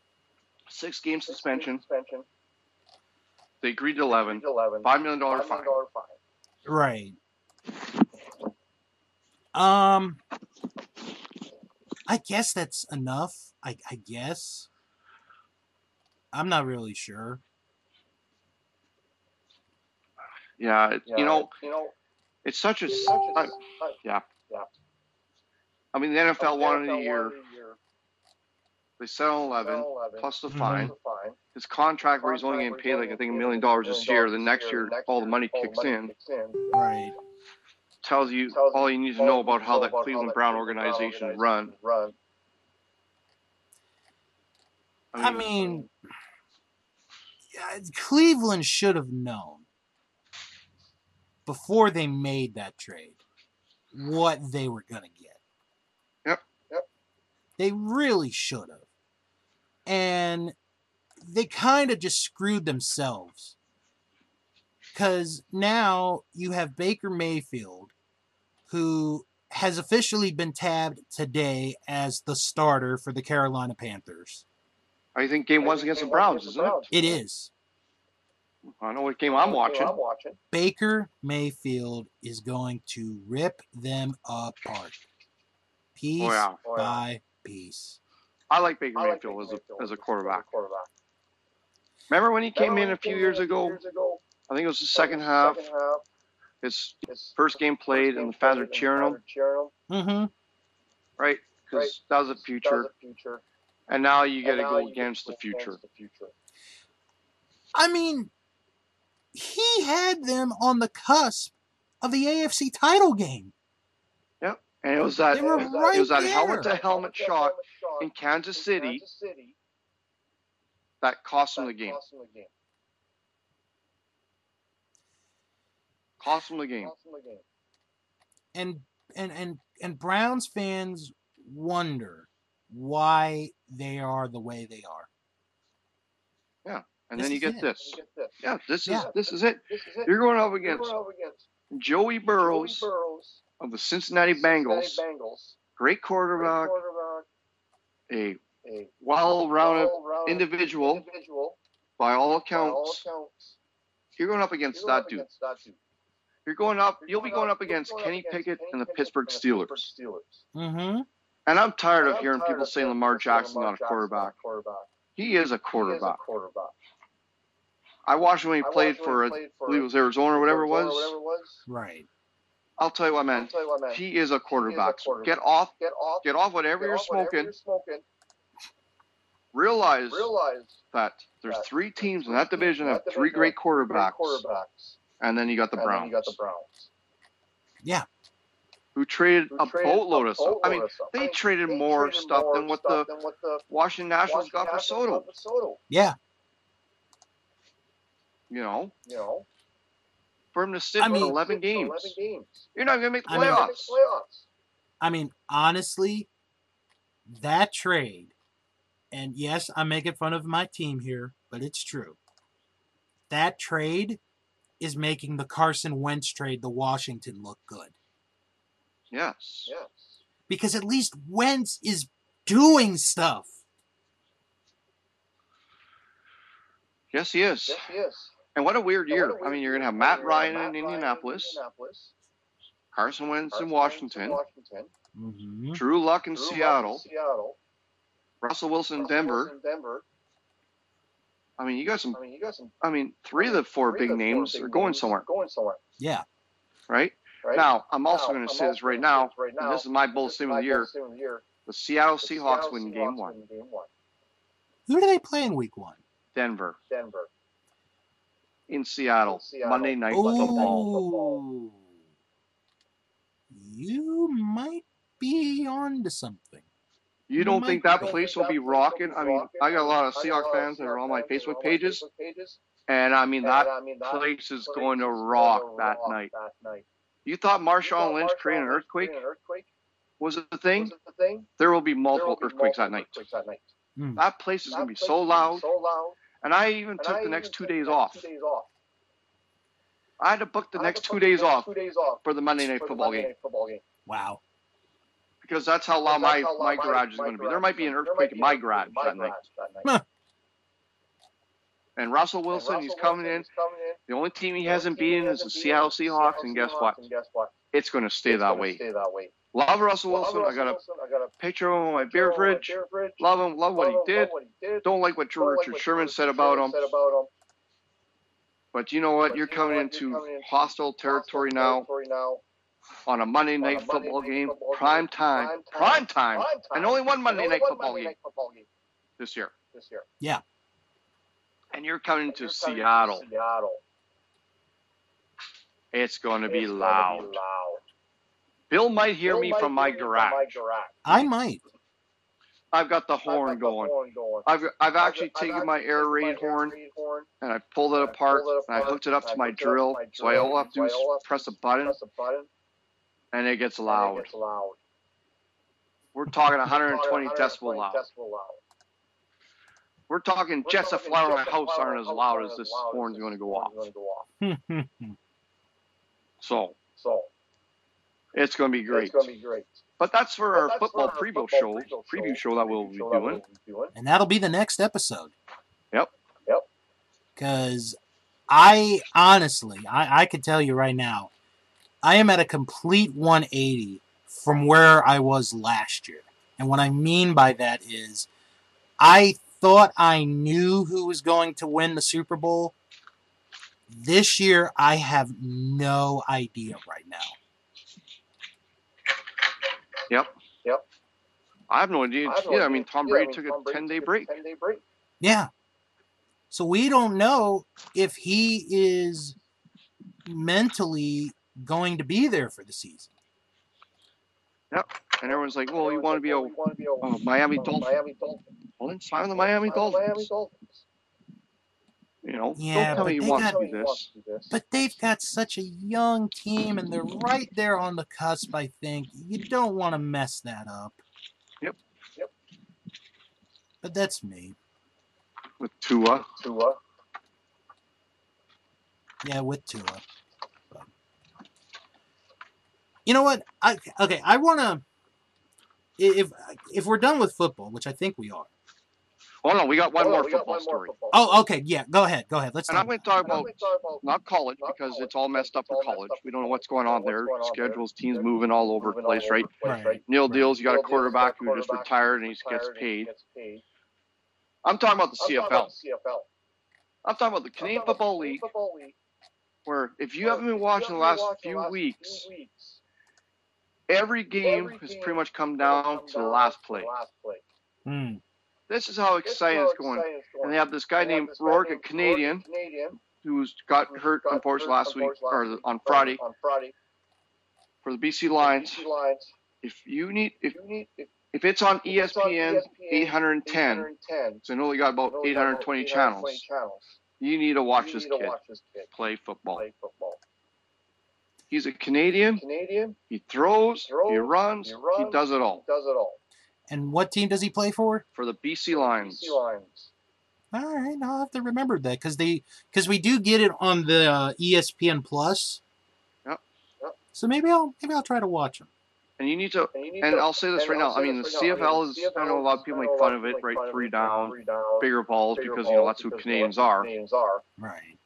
Six game suspension.
Suspension.
They agreed to 11.
Eleven.
$5 million
$5
fine.
fine.
Right. Um, I guess that's enough. I, I guess. I'm not really sure.
Yeah, it-
Yeah,
you know,
you know,
it's such a.
it's such a-
I, yeah. I mean, the NFL wanted a year. They settled 11 mm-hmm. plus the fine. His contract where he's only getting paid like I think a million dollars this year. The next year, all the money kicks in.
Right.
Tells you all you need to know about how that Cleveland Brown organization is run.
Run.
I mean, yeah, Cleveland should have known before they made that trade what they were going to get.
Yep.
Yep.
They really should have. And they kind of just screwed themselves. Because now you have Baker Mayfield, who has officially been tabbed today as the starter for the Carolina Panthers.
Oh, I think game one's against the Browns, isn't it?
It is.
I know what game I'm watching.
I'm watching.
Baker Mayfield is going to rip them apart. Piece
Oh yeah,
Oh, yeah.
by piece.
I like Baker
I like
Mayfield as
Baker
a as a quarterback.
quarterback.
Remember when he came
Remember
in a few
came
years
in a few
ago?
years ago?
I think it was the second half.
Second half.
His
His
first game played,
first
and
game
the fans
played
were
and
cheering
fans
him,
were cheering him.
Mm-hmm.
right? Because
Right.
that was the
That
future.
was the future.
And now you got to go against the future.
against the future.
I mean, he had them on the cusp of the AFC title game.
And it was that
They were
it was uh,
that
helmet to helmet shot in Kansas City that cost
them
the game.
cost them the game.
Cost him the game.
Cost him the game.
And and and and Browns fans wonder why they are the way they are.
Yeah, and
This
then you get
it.
this.
You get this.
Yeah, this is
Yeah.
this is it.
This is it.
You're going up
You're
against
going up against
Joey Burrows
Joey Burrows
of the Cincinnati Bengals,
Cincinnati Bengals,
great
great
quarterback,
quarterback,
a
a
well-rounded
well-rounded
individual
individual
by all
by all
accounts.
accounts.
You're going up
You're
against
going
that
up
dude.
against that dude.
You're going up.
You're
You'll be going up against
going
Kenny
against
Pickett
Kenny
and the Pittsburgh
and
Steelers.
Steelers.
Mm-hmm.
And I'm tired of hearing people saying Lamar Jackson's not a quarterback. He is a quarterback. I watched him when he played for, I believe it was Arizona or whatever it was.
Right.
I'll tell you what, man. He is a quarterback. So get off, get off whatever you're smoking. Realize that there's three teams in that division that have three great quarterbacks, and then you got the Browns,
Yeah.
who traded a boatload of stuff. I mean, they traded more stuff than what the Washington Nationals got for Soto.
Yeah.
You know,
You know,
for him to sit
I
for
mean-
11 games, you're not gonna make the
I mean-
playoffs.
I mean, honestly, that trade, and yes, I'm making fun of my team here, but it's true. That trade is making the Carson Wentz trade to Washington look good.
Yes.
Yes.
Because at least Wentz is doing stuff.
Yes, he is.
Yes, he is.
And what a weird year.
what a
I mean,
weird
you're gonna
year.
have
I mean, you're gonna have
Ryan in
Matt Ryan in
Indianapolis,
Indianapolis,
Carson Wentz in
Carson Wentz
Washington,
Washington,
Mm-hmm.
Drew Lock in
Drew Lock
Seattle,
Seattle,
Russell Wilson in
Russell
Denver.
Wilson in Denver.
I mean, you got some.
I mean, you got some.
I mean, three of the four big
of the four
names
big
are going
names
somewhere,
Going somewhere,
Yeah.
right?
right?
Now, I'm also going to say this right now.
this right
and
now.
this is my bold statement of the year.
of the year.
The Seattle
The
Seahawks
Seattle
win
Seahawks
game one.
win Game one.
Who do they play in week one?
Denver
Denver.
In Seattle,
Seattle.
Monday Night Football.
You might be on to something.
You don't think that place will be
that place will
rocking? I mean,
rocking?
I got a lot of
I
Seahawks fans that are on my Facebook
that are on my
pages, and I mean that
I mean, that
place is going to
is going
rock that
rock
night.
that night.
You thought
You
Marshawn Lynch created an
Lynch
earthquake
created an earthquake?
was it the thing?
it the thing?
There will be multiple
will be
earthquakes that night.
earthquakes that night.
Hmm.
That place is going to be so
is gonna
loud.
So loud.
And I even
And
took
I
the
even
next two days off.
Two days off.
I had to book the
I
next two
book the
days
next
off
Two days off
for the Monday Night
for the
Football
Monday
game
Night Football game.
Wow.
because that's how loud my
how loud
my garage is going to be. There might be an earthquake in my garage
earthquake
that
in
night.
garage that
Huh.
night.
And Russell
And
Wilson,
Russell
he's coming
Wilson
in.
coming in.
The only team he
The
hasn't beaten is the Seattle
is
Seahawks, and guess what?
And guess what?
It's going to stay
It's
that
gonna
way.
Stay that way.
Love Russell
Love
Wilson. I got a
Wilson. I got a
picture of him on my beer
of him on my
fridge.
fridge.
Love him. Love what he
him,
did.
love what he did.
Don't like what
Don't like
Richard
what
Sherman
Richard
said about him.
About him.
But you know what?
But
You're
you know
coming
what?
into
You're coming into
hostile territory now
Territory now.
on a Monday
on a
night
Monday
football
night
game,
football
prime
game,
time,
prime
prime time,
Prime time.
and only one Monday
only
night
one
football
Monday
game
night football game
this year.
this year. Yeah.
And you're coming to Seattle.
Seattle.
It's going to be
It's
loud.
Be loud.
Bill might hear
Bill
me
might
from my
hear me
garage.
From my garage.
I might.
I've got the
I've got
horn
the
going.
horn going.
I've I've actually
I've
taken my
actually
air raid
my air
horn
raid horn
and I pulled it
and I
apart
pulled it
and I hooked it up to my
hooked it up to
drill. So I
drill,
all have to do
I
is
have to
press a
do
button
Press a button.
and it gets
and
loud.
It gets loud.
We're talking
We're
120 decibel loud.
decibel loud.
We're talking
We're
jets of
talking
flower in my house aren't as loud as
aren't
this
as loud as
horn's
this
going to go
horn's
off.
gonna go off.
So
So
it's going to be great.
it's gonna be great.
But that's for
But
our
that's
football
for our
preview
football
show,
preview
preview show that we'll
preview
be
show that
doing.
we'll be doing.
and that'll be the next episode.
Yep.
Yep.
Because I honestly, I, I can tell you right now, I am at a complete 180 from where I was last year. And what I mean by that is, I thought I knew who was going to win the Super Bowl. This year, I have no idea right now.
I have no idea.
I have no
yeah, I mean, Tom
Yeah,
Brady
I mean,
took
Tom
a
Brady
10 day break.
10 day break.
Yeah. So we don't know if he is mentally going to be there for the season. Yep.
And everyone's like, well, you want to be a
You want to be a
oh, Miami Dolphin.
Miami Dolphin.
Well, then sign the Miami
Sign the Miami
Dolphins.
Dolphins.
You know,
Yeah,
don't tell
but
me you
they
want
got-
to do
Tell me you want
this.
to do this.
But they've got such a young team and they're right there on the cusp, I think. You don't want to mess that up.
Yep.
Yep.
But that's me.
With Tua.
Tua.
Yeah, with Tua. But- You know what? I okay, I want to if if we're done with football, which I think we are.
Well, no, we got one more football story.
Oh, okay. Yeah, go ahead. Go ahead. Let's
And
talk.
I'm going to talk about not college because it's all messed up for college. We don't know what's going on there. Schedules, teams moving all over the place, right?
Right.
NIL Deals, you got a quarterback who just retired and he gets paid. I'm talking about the CFL. I'm talking about the Canadian Football League, where if you haven't been watching the last few weeks, every game has pretty much come down to the last play. This is how exciting it's going. And they have this guy named Rourke, a Canadian, who's got hurt unfortunately last week or on Friday for the BC Lions. If you need, if if it's on ESPN 810, so I know they got about 820 channels. You need to watch this kid play football. He's a Canadian.
Canadian.
He throws, he runs,
he
he does it all
Does it all.
And what team does he play for?
for the BC Lions.
BC Lions.
All right, I'll have to remember that because they because we do get it on the uh, ESPN Plus.
Yep.
Yep.
So maybe I'll maybe I'll try to watch them.
And you need to.
And, need
And
to-
I'll say this right now.
I'll
I mean, the
this right.
CFL
I mean,
is.
the
I know a lot of people make fun of it, right? Three down, bigger balls
bigger
because you know that's who Canadians are.
Canadians are.
Right.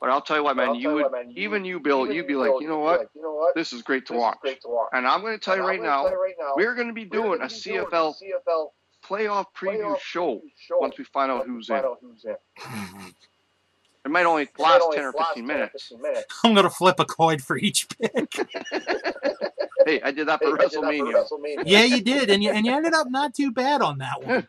But I'll tell you what, man. You would
what, man, you-
even you, Bill.
even
You'd be
you,
like, you know
you'd be
what?
like, You know what?
This is great to
This is
watch.
great to watch.
And I'm going to tell you right
gonna
now,
tell you right now,
we're going to be doing a
be doing
CFL
CFL
playoff preview
playoff
show
preview show
once we find out who's in.
out who's in.
It might only
It might
last
only
10 or
last
15
10 or
minutes.
15 minutes.
I'm gonna flip a coin for each pick.
Hey, I did that
Hey,
for
I did that for WrestleMania.
yeah, you did, and you and you ended up not too bad on that one.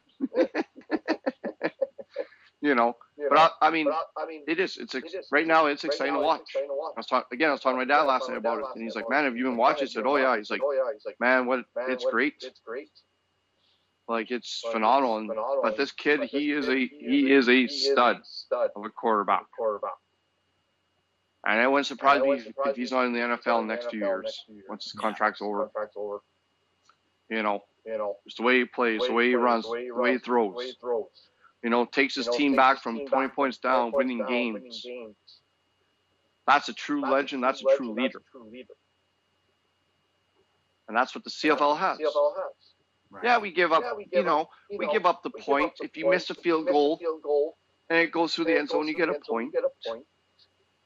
You know,
You
but I, I mean,
but I, I mean,
it is. It's
it is.
right now. It's
right
exciting
now
to
it's
watch.
exciting to watch.
I was talking again. I was talking to my dad last night about it, and he's like, "Man, have you been watching?" I said, "Oh yeah." He's like,
"Oh yeah." He's like,
"Man, what?
"Man,
It's
what-
great.
It's great.
Like it's
Like,
phenomenal." And,
phenomenal.
but this kid,
But
he
this
is a he is a
he is
stud
stud
of a quarterback,
quarterback.
and it wouldn't surprise me if, he's not in the NFL
in the
next few
NFL
years
next few years.
once his contract's over.
Contract's over.
You know,
You know,
just the way he plays, the way he runs,
the way he
the way he
runs,
throws.
The way he throws.
You know, takes his
You know,
team
takes
back
his
from
team
20
back
points down,
20
winning
points down, winning
games.
games.
That's a true legend. That's a true
legend,
leader,
That's a true leader.
and that's what the CFL has.
CFL has.
Right.
Yeah, we give up.
Yeah, we
You
give
know,
You
we
know,
give up the point.
up the
If you
point.
miss a field goal
field goal,
and it goes through the end zone, you get a point,
get a point,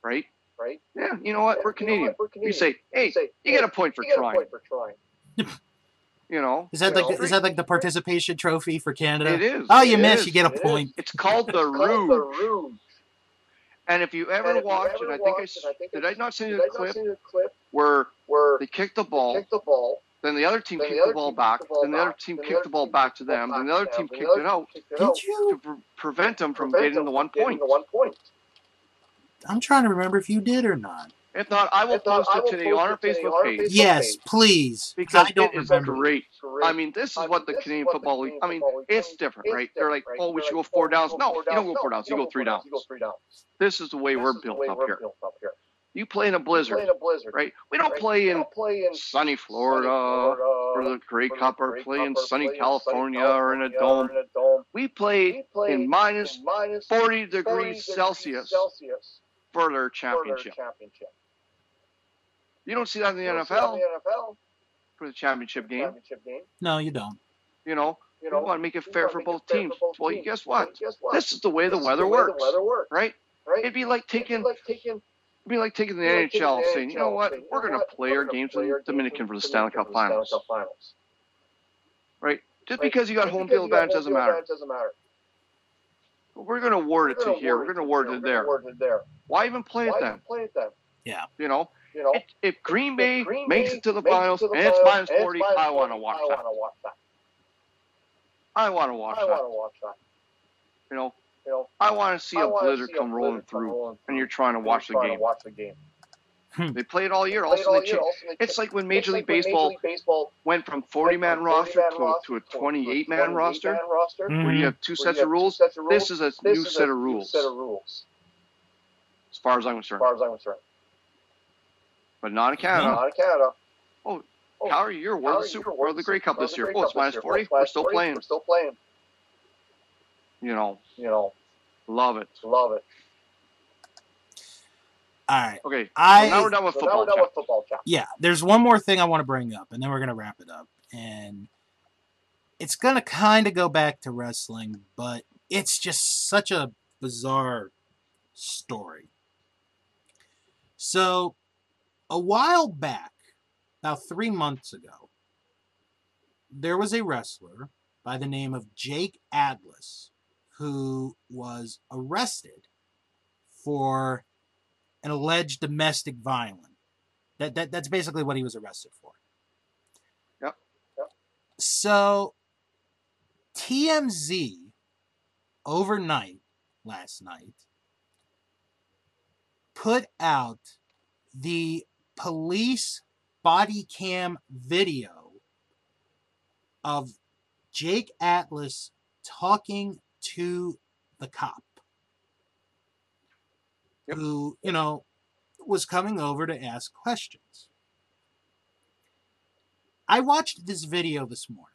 right?
right?
Yeah, you know what?
Yeah,
We're
you know
Canadian.
what? We're
We
Canadian.
say, hey,
You say,
you get a
hey, you get a point for trying.
You know,
Is that like the, is that like the participation trophy for Canada?
it is.
Oh, you
It
miss,
is.
you get a
It is.
point.
It's called the
It's called the
Rouge.
Rouge.
And if you
And
ever
you
watch,
ever
and I think I,
and I think
did
I-
not send you the clip
see the clip
where
where
they kicked the ball,
kicked the ball,
then the other team
then
kicked
the
the ball back,
the ball
then the other team kicked the ball back to them, then the other team kicked it out
team kicked it
Did
out
you?
to pre- prevent them from
prevent
getting
them
the one
getting
point.
the one point.
I'm trying to remember if you did or not.
If not, I will
If
post
I
it
will
today
post
on our Facebook
on
page
Yes, please.
because
I don't
it is
remember.
great.
Great.
I mean, this is
I
what the
is
Canadian
what
Football League. I mean, it's different, right? They're like,
different,
oh, we should go
like,
four
oh,
downs. No,
go
you don't go four downs. You go three downs.
You go.
This is the way we're built up here.
built up here.
You play in a blizzard,
in a blizzard.
right? We don't
right?
play
We
in
don't play in
sunny
sunny
Florida or the Grey Cup or
Grey
play in sunny
play in
California or in a dome.
in a dome.
We play
We play
in minus
in minus
40
40
degrees Celsius
Celsius
for their
for their
championship.
Championship.
You don't see that in the
You don't see that
NFL
in the NFL
for the championship game.
championship game.
No, you don't.
You know,
You
we
know,
want to make it fair for both teams.
for both
Well,
teams.
guess
Well,
what?
guess what?
This is the way the weather
the way
works,
The weather works,
right?
right?
It'd be like
It'd be
taking
like taking
It'd be like taking the
It'd be like taking
NHL
the
saying, you know
NHL
what,
saying, you
we're
know
going to
what,
play
we're
our
gonna
games
play
in
our games
Dominican
in
for the Stanley
Dominican
Cup
for the Stanley
Finals.
Cup Finals.
Right? Just
Right?
because you got home field advantage doesn't matter.
advantage Doesn't matter.
We're going to award it to here. We're going to
it
award it there.
award it there.
Why even play it
Why
then?
even play it then?
You know,
You know,
if, if Green Bay
If Green
makes
Bay
it to the
makes it
finals
to the
and it's
finals
minus
and it's
40,
minus
I want to
40,
watch
I
that.
want to watch that.
I want to watch that.
want to watch that.
You know,
You know,
I want to see
I
a blizzard
see a
come rolling
blizzard come
through,
rolling
and you're
through,
trying to
and
watch
you're
the
trying to
game.
Watch the game.
They play it all year. Also,
all
they
year, also they
it's
cha-
like when Major League
like
Baseball
Major League Baseball
went from 40 man roster to,
roster
to a 28 man
28-man
roster,
roster,
Mhm.
where you have two sets
you
of
have two
rules.
sets of rules.
This is a
This
new
is
set
a
of
new
rules,
set of rules,
as far as I'm
as far as I'm concerned.
But not in Canada.
Not in Canada.
Oh,
Oh,
Calgary, you're World, the Super or the Grey Cup this year. Oh, it's minus 40. We're still playing.
We're still playing.
You know,
You know,
love it.
love it.
All right.
Okay,
I
so now we're done with
So now
football.
we're done with football chat.
yeah, there's one more thing I want to bring up, and then we're gonna wrap it up. And it's gonna kind of go back to wrestling, but it's just such a bizarre story. So, a while back, about three months ago, there was a wrestler by the name of Jake Atlas who was arrested for an alleged domestic violence. That, that that's basically what he was arrested for.
Yep,
yep.
So TMZ overnight last night put out the police body cam video of Jake Atlas talking to the cop
Yep.
who, you know, was coming over to ask questions. I watched this video this morning.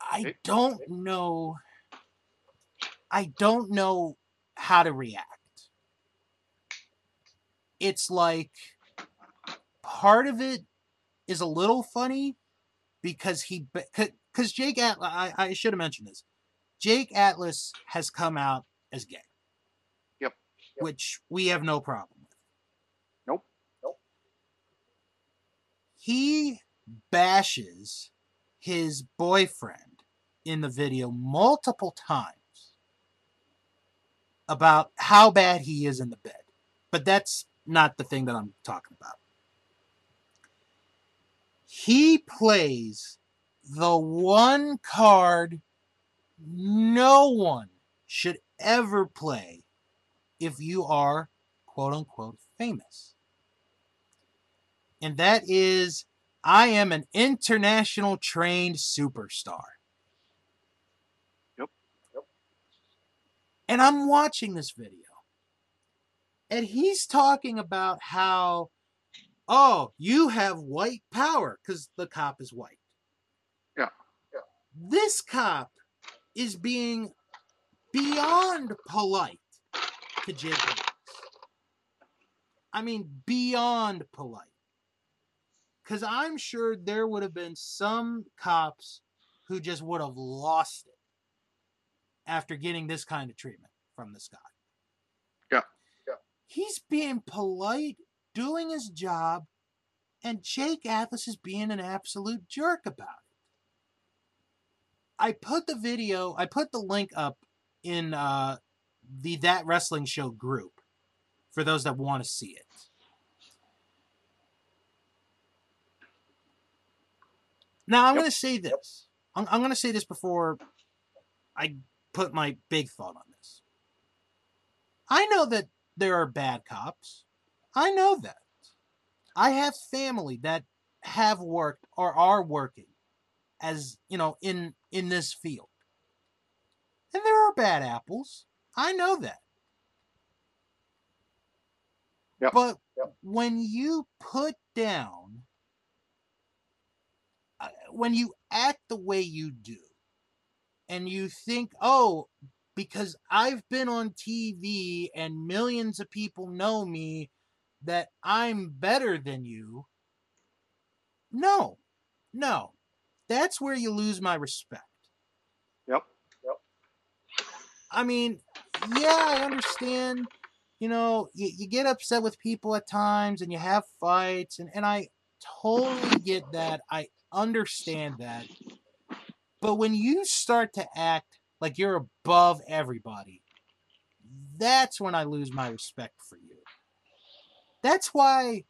I don't know. I don't know how to react. It's like part of it is a little funny because he because Jake Atlas I, I should have mentioned this. Jake Atlas has come out as gay.
Yep.
Yep.
Which we have no problem with.
Nope.
Nope.
He bashes his boyfriend in the video multiple times about how bad he is in the bed. But that's not the thing that I'm talking about. He plays the one card no one should ever play if you are quote unquote famous. And that is I am an international trained superstar.
Yep.
Yep.
And I'm watching this video. And he's talking about how, oh, you have white power because the cop is white.
Yeah.
Yeah.
This cop is being beyond polite to Jake Atlas. I mean, beyond polite. Because I'm sure there would have been some cops who just would have lost it after getting this kind of treatment from this guy. He's being polite, doing his job, and Jake Atlas is being an absolute jerk about it. I put the video, I put the link up in uh, the That Wrestling Show group for those that want to see it. Now, I'm
Yep.
going to say this. I'm, I'm going to say this before I put my big thought on this. I know that there are bad cops. I know that. I have family that have worked or are working as, you know, in in this field. And there are bad apples. I know that.
Yep.
But
Yep.
when you put down uh, when you act the way you do and you think, oh, because I've been on TV and millions of people know me, that I'm better than you. No, no. That's where you lose my respect.
Yep. Yep.
I mean, yeah, I understand. You know, you, you get upset with people at times and you have fights, and, and I totally get that. I understand that. But when you start to act like you're above everybody, that's when I lose my respect for you. That's why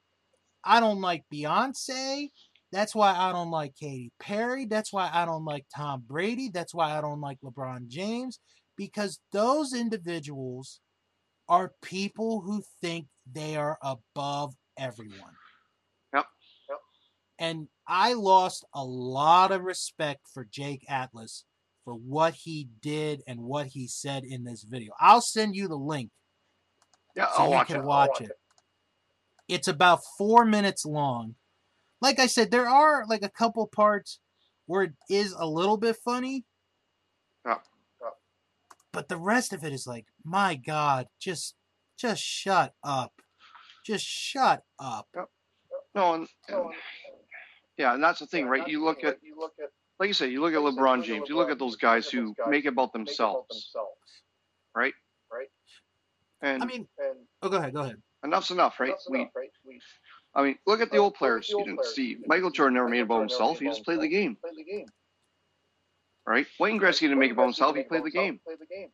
I don't like Beyonce. That's why I don't like Katy Perry. That's why I don't like Tom Brady. That's why I don't like LeBron James. Because those individuals are people who think they are above everyone.
Yep.
Yep.
And I lost a lot of respect for Jake Atlas for what he did and what he said in this video. I'll send you the link
Yeah,
so
I'll
you
watch
can
it.
watch
watch
it. It's about four minutes long. Like I said, there are like a couple parts where it is a little bit funny.
Yeah.
Yeah.
But the rest of it is like, my God, just just shut up. Just shut up.
Yep. No, and, and yeah, and that's the thing, right? You look at,
you look at
like you say, you look at LeBron James. You look at those guys who make it about themselves, right?
Right.
And
I mean,
And
oh, go ahead, go ahead.
enough's enough, right?
that's
We,
enough, right? We
I mean, look at the
Look
old players.
the
You didn't see Michael Jordan never made it about himself. He just played the game,
play the game.
right? Wayne Gretzky didn't make it about himself. He played the game.
Play the game.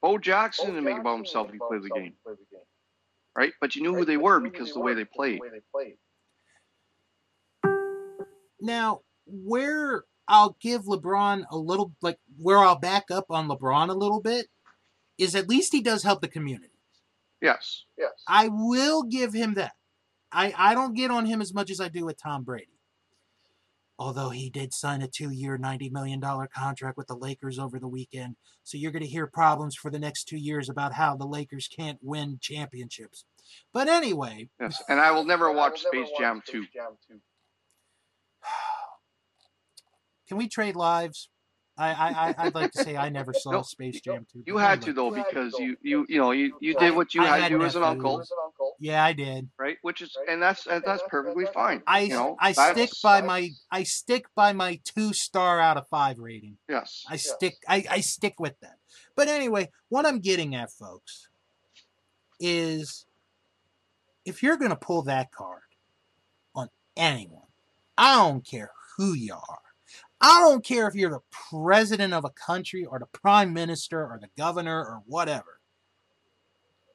Bo Jackson didn't make it about himself. He played the game,
played the game.
right? But you knew who
Right?
they were because
who
the
they
way
were
they
because
played.
The way they played.
Now, where I'll give LeBron a little, like, where I'll back up on LeBron a little bit is at least he does help the community.
Yes.
Yes.
I will give him that. I, I don't get on him as much as I do with Tom Brady. Although he did sign a two year, $90 million contract with the Lakers over the weekend. So you're going to hear problems for the next two years about how the Lakers can't win championships. But anyway,
Yes. And I will never
I
watch
will never
Space
watch
Jam
Space Jam 2.
Can we trade lives? I, I, I'd like to say I never saw
No,
Space Jam 2.
You had to though
to,
because you you you know you you did what you
I
had to do as an uncle,
As an uncle.
Yeah, I did.
right? Which is and that's and that's perfectly fine.
I,
You know,
I stick by my I stick by my two star out of five rating.
Yes.
I stick I, I stick with that. But anyway, what I'm getting at, folks, is if you're gonna pull that card on anyone, I don't care who you are. I don't care if you're the president of a country or the prime minister or the governor or whatever.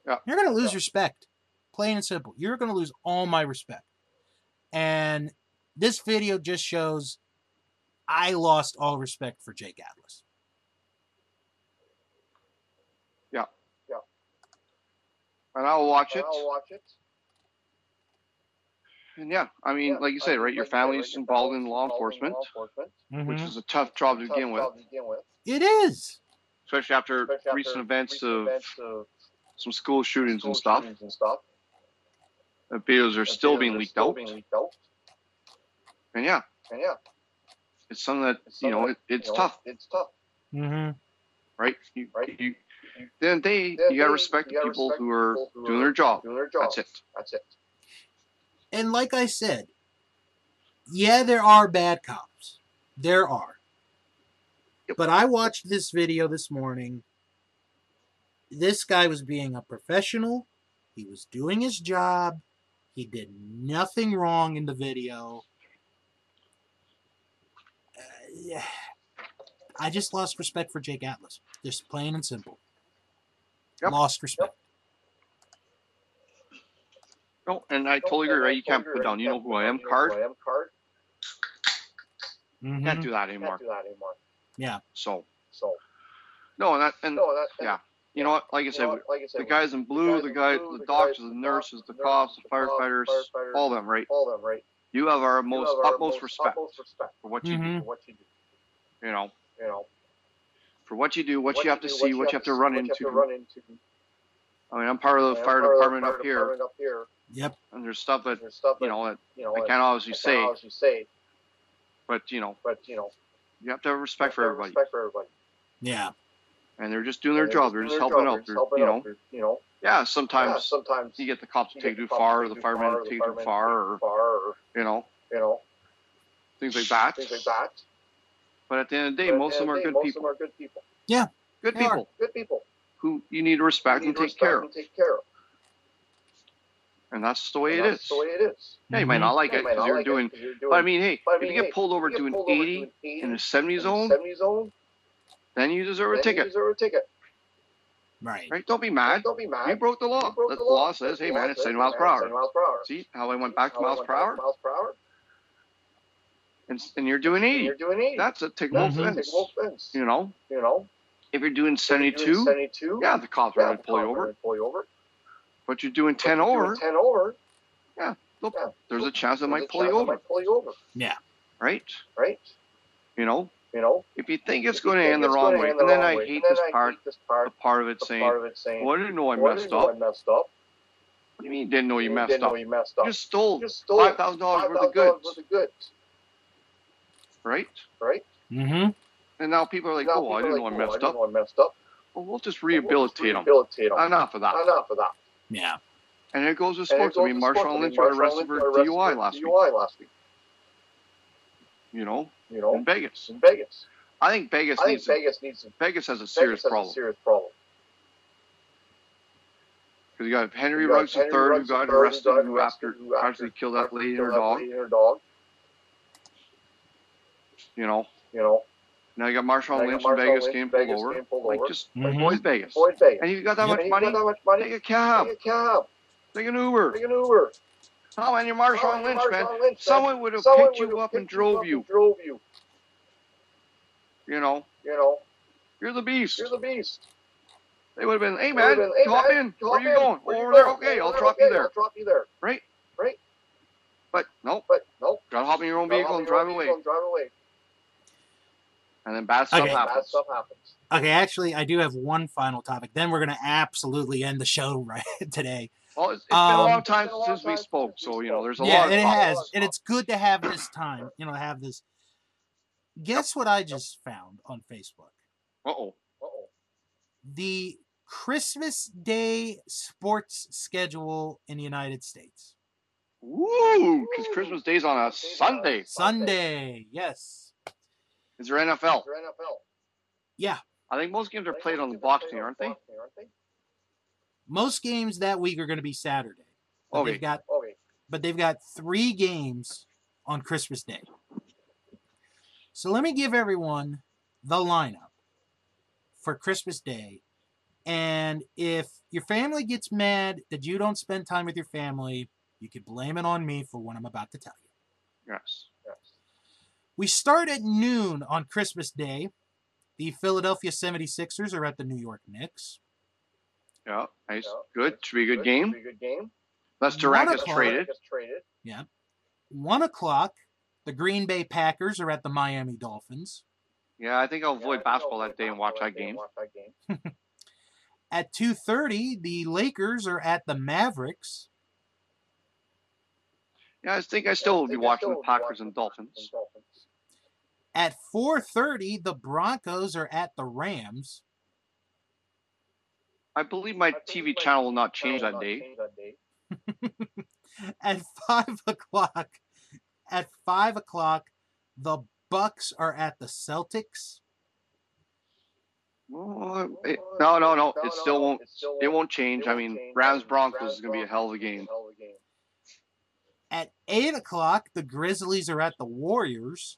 Yeah.
You're gonna lose
Yeah.
respect. Plain and simple. You're gonna lose all my respect. And this video just shows I lost all respect for Jake Atlas. Yeah. Yeah.
And I'll watch
And
it.
I'll watch it.
And yeah, I mean,
Yeah,
like you
I
said, right? Your
like you said,
family's
right,
involved in law
involved in
enforcement,
law enforcement,
which is a tough job to
tough
begin with,
to begin with.
It is.
especially after
especially
recent
after
events
recent
of
events of
some school shootings
school
and stuff.
shootings and stuff.
The videos are
The
still
videos
being
are
leaked
still
out,
being leaked out.
and yeah,
And yeah,
it's something that
it's
you know
something
it, it's
you know,
tough,
It's tough.
Mm-hmm.
right? You,
Right.
you, then they
Then
you gotta respect the
gotta
people who are doing their job.
Doing their job.
That's it.
That's it.
And like I said, yeah, there are bad cops. There are. But I watched this video this morning. This guy was being a professional. He was doing his job. He did nothing wrong in the video. Uh, yeah. I just lost respect for Jake Atlas. Just plain and simple.
Yep.
Lost respect.
No, and I totally agree. Right? You can't put down. You know who I am. Card.
I am card.
Mhm.
Can't do that
Can't
anymore.
do that anymore.
So
So
no, and that and
no, that,
yeah, you know what? Like I
You
said,
know? Like I said,
the guys in blue, the
in
guys,
blue,
the
guys,
doctors, the
the
nurses, the cops, the
cops,
firefighters,
firefighters,
all of them, right?
all of them, right?
You have our most
have our
utmost
most
respect
utmost respect
for what you
Mhm.
for what you do.
do. You know,
You know,
for what you do, what, you have to
do,
see, what you have to run
what you have
into.
to run into.
I mean, I'm part of the fire
part of the
department
fire
up here,
department up here.
Yep.
and there's stuff that
There's stuff
you know that
you know,
I can't obviously
I
say,
obviously say,
but you know,
but you know,
you have to have respect for everybody,
Respect for everybody.
Yeah.
and they're just doing their job. They're just helping out.
They're
They're,
helping
you know,
you know,
yeah.
yeah,
Sometimes
sometimes
you get the cops to take
get
too far, or the firemen to take too far, or
too far, or
you know,
you know,
things like that.
things like that.
But at the end of the day, most of them are good people.
of them are good people.
Yeah. Good
people
Good people.
who you need to respect and take care of,
respect and take care of.
And that's the way
And
it
that's
is.
the way it is.
Yeah, you might mm-hmm. not like
Yeah,
it
might
because
not
you're
like it you're
But I mean, hey,
but I
if
mean,
you get
hey,
pulled over
you get
doing
pulled over
80
doing 80
in the 70
in the
zone,
70 zone,
then you deserve a
then you
ticket,
deserve a ticket.
Right.
right? Don't be mad.
Don't be mad.
You broke the law.
Broke
the
the
law
law.
says,
The
hey
law
man, it's
says,
70 miles per hour.
miles per hour.
See how I went back to miles
went
per
back
hour,
Miles per hour.
and, and you're doing
And
80.
you're doing 80.
That's a tickable
That's
That's a
offense.
offense.
You know,
You know,
if you're doing
If you're doing
72,
72,
yeah, the cops are going to pull you
the cops are
over.
gonna pull you over.
But you're doing
But
10
you're doing
over,
10 over.
look,
yeah,
there's a chance they
there's
might pull you over,
pull you over. Yeah.
Right?
Right.
You know,
You know.
if you think it's going to end the wrong way, and then I hate this part,
this part.
the part of it saying,
part of it
well, I didn't know I
"Well, I
messed
didn't know
up.
I messed up.
What do you mean you didn't know you
You
messed
didn't
up?
know you messed
You
up.
just stole
You just stole
$5,000 worth of goods,
worth of goods.
right?
Right.
Mm-hmm.
And now people are like,
Now
oh, I didn't
are
know
like,
I
"Oh,
messed
didn't
up.
know I messed up.
Well, we'll just
We'll just
rehabilitate them.
Rehabilitate them.
Enough of that.
Enough of that.
Yeah.
And it goes with
And it
sports. I mean,
with
Marshawn Lynch got arrested for
got
DUI last week.
DUI last week.
You know,
You know,
in Vegas.
in Vegas.
I think Vegas
I think
needs.
Vegas needs to.
Vegas has a serious
Vegas has a
problem
serious problem.
because you got Henry
You got
Ruggs III, who got
III,
arrested,
got
who after
who after
actually killed that lady and her dog.
lady and her dog.
You know,
You know,
now you got
Now
Marshawn
you got
Lynch in
Marshawn
Vegas
Lynch
getting
in
pulled
Vegas
over.
getting pulled
Like
over.
just
Mhm.
avoid Vegas.
Avoid Vegas.
And you got that
Yep.
much money,
you got that much money,
take a cab,
take a cab,
take an Uber.
take an Uber.
Oh, and you're Marshawn
Oh,
Lynch,
Marshawn
man.
Lynch, man.
Someone would have
Someone
picked you
would've
up and
picked you
drove
up
you.
and Drove you.
You know,
You know,
you're the beast.
you're the beast.
They would have been, hey man,
would've been, hey,
hop
man,
in.
hop
Where you
in.
going?
Where you
Over there.
going?
Okay, I'll drop
there.
you there.
I'll drop you there.
Right?
Right.
But nope,
But no,
gotta hop in your own vehicle and drive away.
and Drive away.
And then bad stuff
Okay.
Bad
happens.
stuff happens.
Okay, actually, I do have one final topic. Then we're going to absolutely end the show right today.
Well, it's, it's been
Um,
a long time
a long
since we spoke,
since we
so you know, there's a
yeah,
lot.
and
Of
it has,
of
and it's good to have this time. You know, have this. Guess what I just found on Facebook?
Uh oh.
Uh-oh.
The Christmas Day sports schedule in the United States.
Woo! Because Christmas Day's on a Sunday.
Sunday, yes.
Is there NFL?
Your NFL.
Yeah,
I think most games are played on the Boxing Day, aren't they?
Most games that week are going to be Saturday. But
Okay.
they've got
Okay.
but they've got three games on Christmas Day. So let me give everyone the lineup for Christmas Day. And if your family gets mad that you don't spend time with your family, you can blame it on me for what I'm about to tell you.
Yes.
Yes.
We start at noon on Christmas Day. The Philadelphia 76ers are at the New York Knicks.
Yeah. Nice.
Yeah.
Good. Should be a good game.
Should be a good game.
Unless Durant
One
gets
o'clock.
traded.
Yeah.
One o'clock, the Green Bay Packers are at the Miami Dolphins.
Yeah, I think I'll avoid
Yeah,
basketball that day and watch that game.
Watch that game.
At 2:30, the Lakers are at the Mavericks.
Yeah, I think I still will be watching the Packers and
the
Dolphins.
Dolphins.
At 4:30, the Broncos are at the Rams.
I believe my TV channel will not change that day.
change that day.
At 5 o'clock, at 5 o'clock, the Bucks are at the Celtics.
Oh, it- no, no, no. It still won't. It won't change. I mean, Rams Broncos is going to be a hell of a game.
Hell of a game.
At 8 o'clock, the Grizzlies are at the Warriors.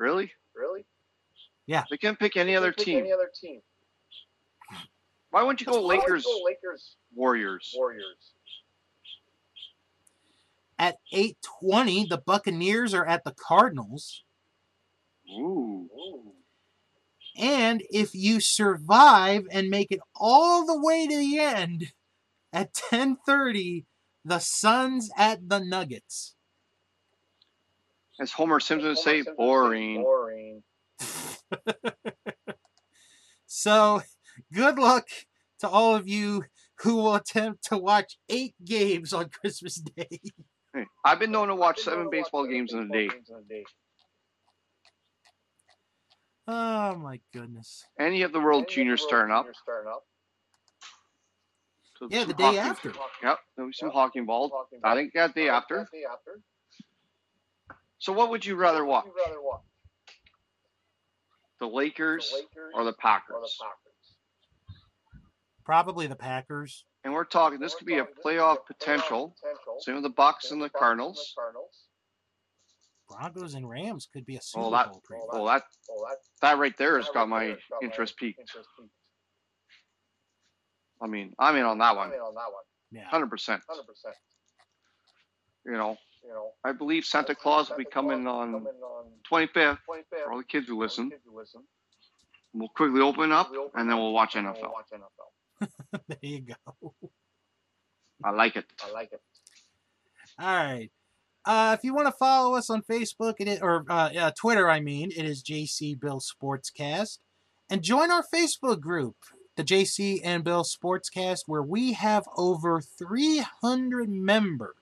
Really?
Really? Yeah.
They can't pick any other
Pick
team.
Any other team?
Why wouldn't you go
Why
Lakers,
go Lakers,
Warriors?
Warriors.
At 8:20, the Buccaneers are at the Cardinals.
Ooh.
Ooh.
And if you survive and make it all the way to the end, at 10:30, the Suns at the Nuggets.
As Homer Simpson would say,
Simpson
boring.
Boring.
So, good luck to all of you who will attempt to watch eight games on Christmas Day.
Hey, I've been known to watch
I've
seven
known to watch
baseball
seven
games in a
baseball
day.
games in a day.
Oh my goodness.
And you have the World
And
Junior
the World
starting up.
Junior starting up.
So
Yeah, the day
hockey-
after.
Yep, there'll be some
Yep.
hockey involved. I think that day after.
that day after.
So what would you rather watch?
You rather watch?
The
The
Lakers
Lakers
or the
or the
Packers?
Packers?
Probably the Packers.
And we're talking this
We're
could be a
talking- this
playoff
a
potential.
potential.
Same with the Bucks and the
with Bucks
Cardinals.
Cardinals.
Broncos and Rams could be a Super
Oh, that-
Bowl preview.
Well, that
Oh, that,
that right there has got my
there has got my
interest peaked.
interest peaked.
I mean, I'm in on that one.
I'm
one,
in on that one.
Yeah.
hundred percent.
Hundred percent.
You know,
You know.
I believe Santa Claus will be coming on
coming on
25th
25th.
for all the kids who listen.
Kids who listen.
We'll quickly open up
We open
and then we'll watch NFL.
we'll watch NFL.
there you go.
I like it.
I like it.
All right. Uh, if you want to follow us on Facebook, it is, or uh, uh, Twitter, I mean, it is JC Bill Sportscast, and join our Facebook group, the JC and Bill Sportscast, where we have over 300 members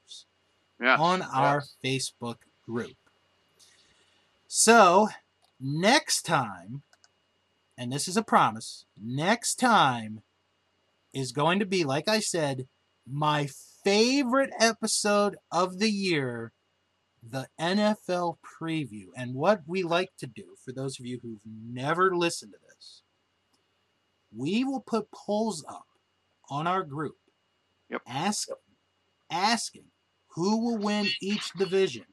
On our. Facebook group. So next time, and this is a promise, next time is going to be, like I said, my favorite episode of the year, the NFL preview. And what we like to do, for those of you who've never listened to this, we will put polls up on our group
Yep.
ask, asking who will win each division.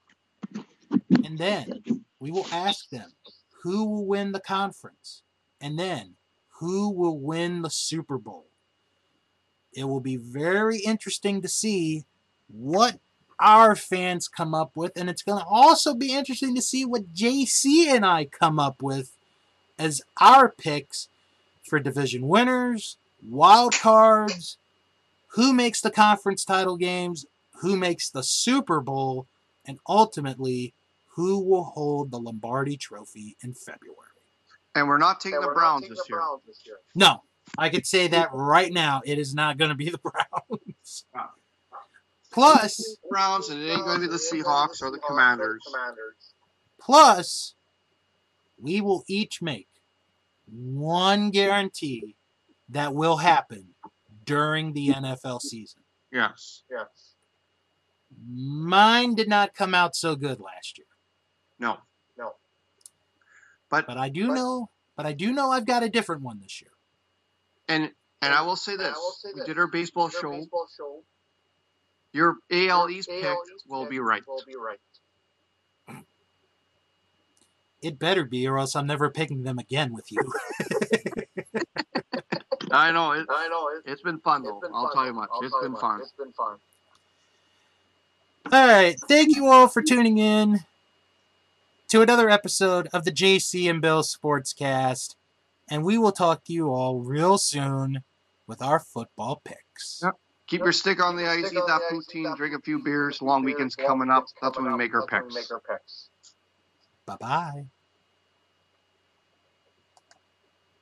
And then we will ask them who will win the conference. And then who will win the Super Bowl. It will be very interesting to see what our fans come up with. And it's going to also be interesting to see what JC and I come up with as our picks for division winners, wild cards, who makes the conference title games, who makes the Super Bowl, and ultimately who will hold the Lombardi Trophy in February.
And we're not taking the
we're not
Browns
taking
this
the
year.
Browns this year.
No, I could say that right now. It is not going to be the Browns. Plus,
Browns, and it ain't going to be the Seahawks or the Commanders.
Commanders.
plus, we will each make one guarantee that will happen during the NFL season.
Yes.
Yes.
Mine did not come out so good last year,
No.
No.
But
but I do know, but I do know I've got a different one this year.
and and I will say
And I
this:
will say
we
this.
did our baseball
Your
show.
baseball show.
Your AL East
your
pick will be right.
Will be right.
It better be, or else I'm never picking them again with you.
I know it.
I know. It's,
It's been fun
it's
though.
been
I'll
fun.
tell you much.
I'll
It's
tell you
been
much.
fun.
It's been fun.
All right. Thank you all for tuning in to another episode of the JC and Bill Sportscast. And we will talk to you all real soon with our football picks.
Yep. Keep your stick on the ice, eat that
the ice, eat
poutine, drink a few beers. Long weekend's coming up.
weekend's
That's when we make our
That's when we
picks.
make our picks.
Bye bye.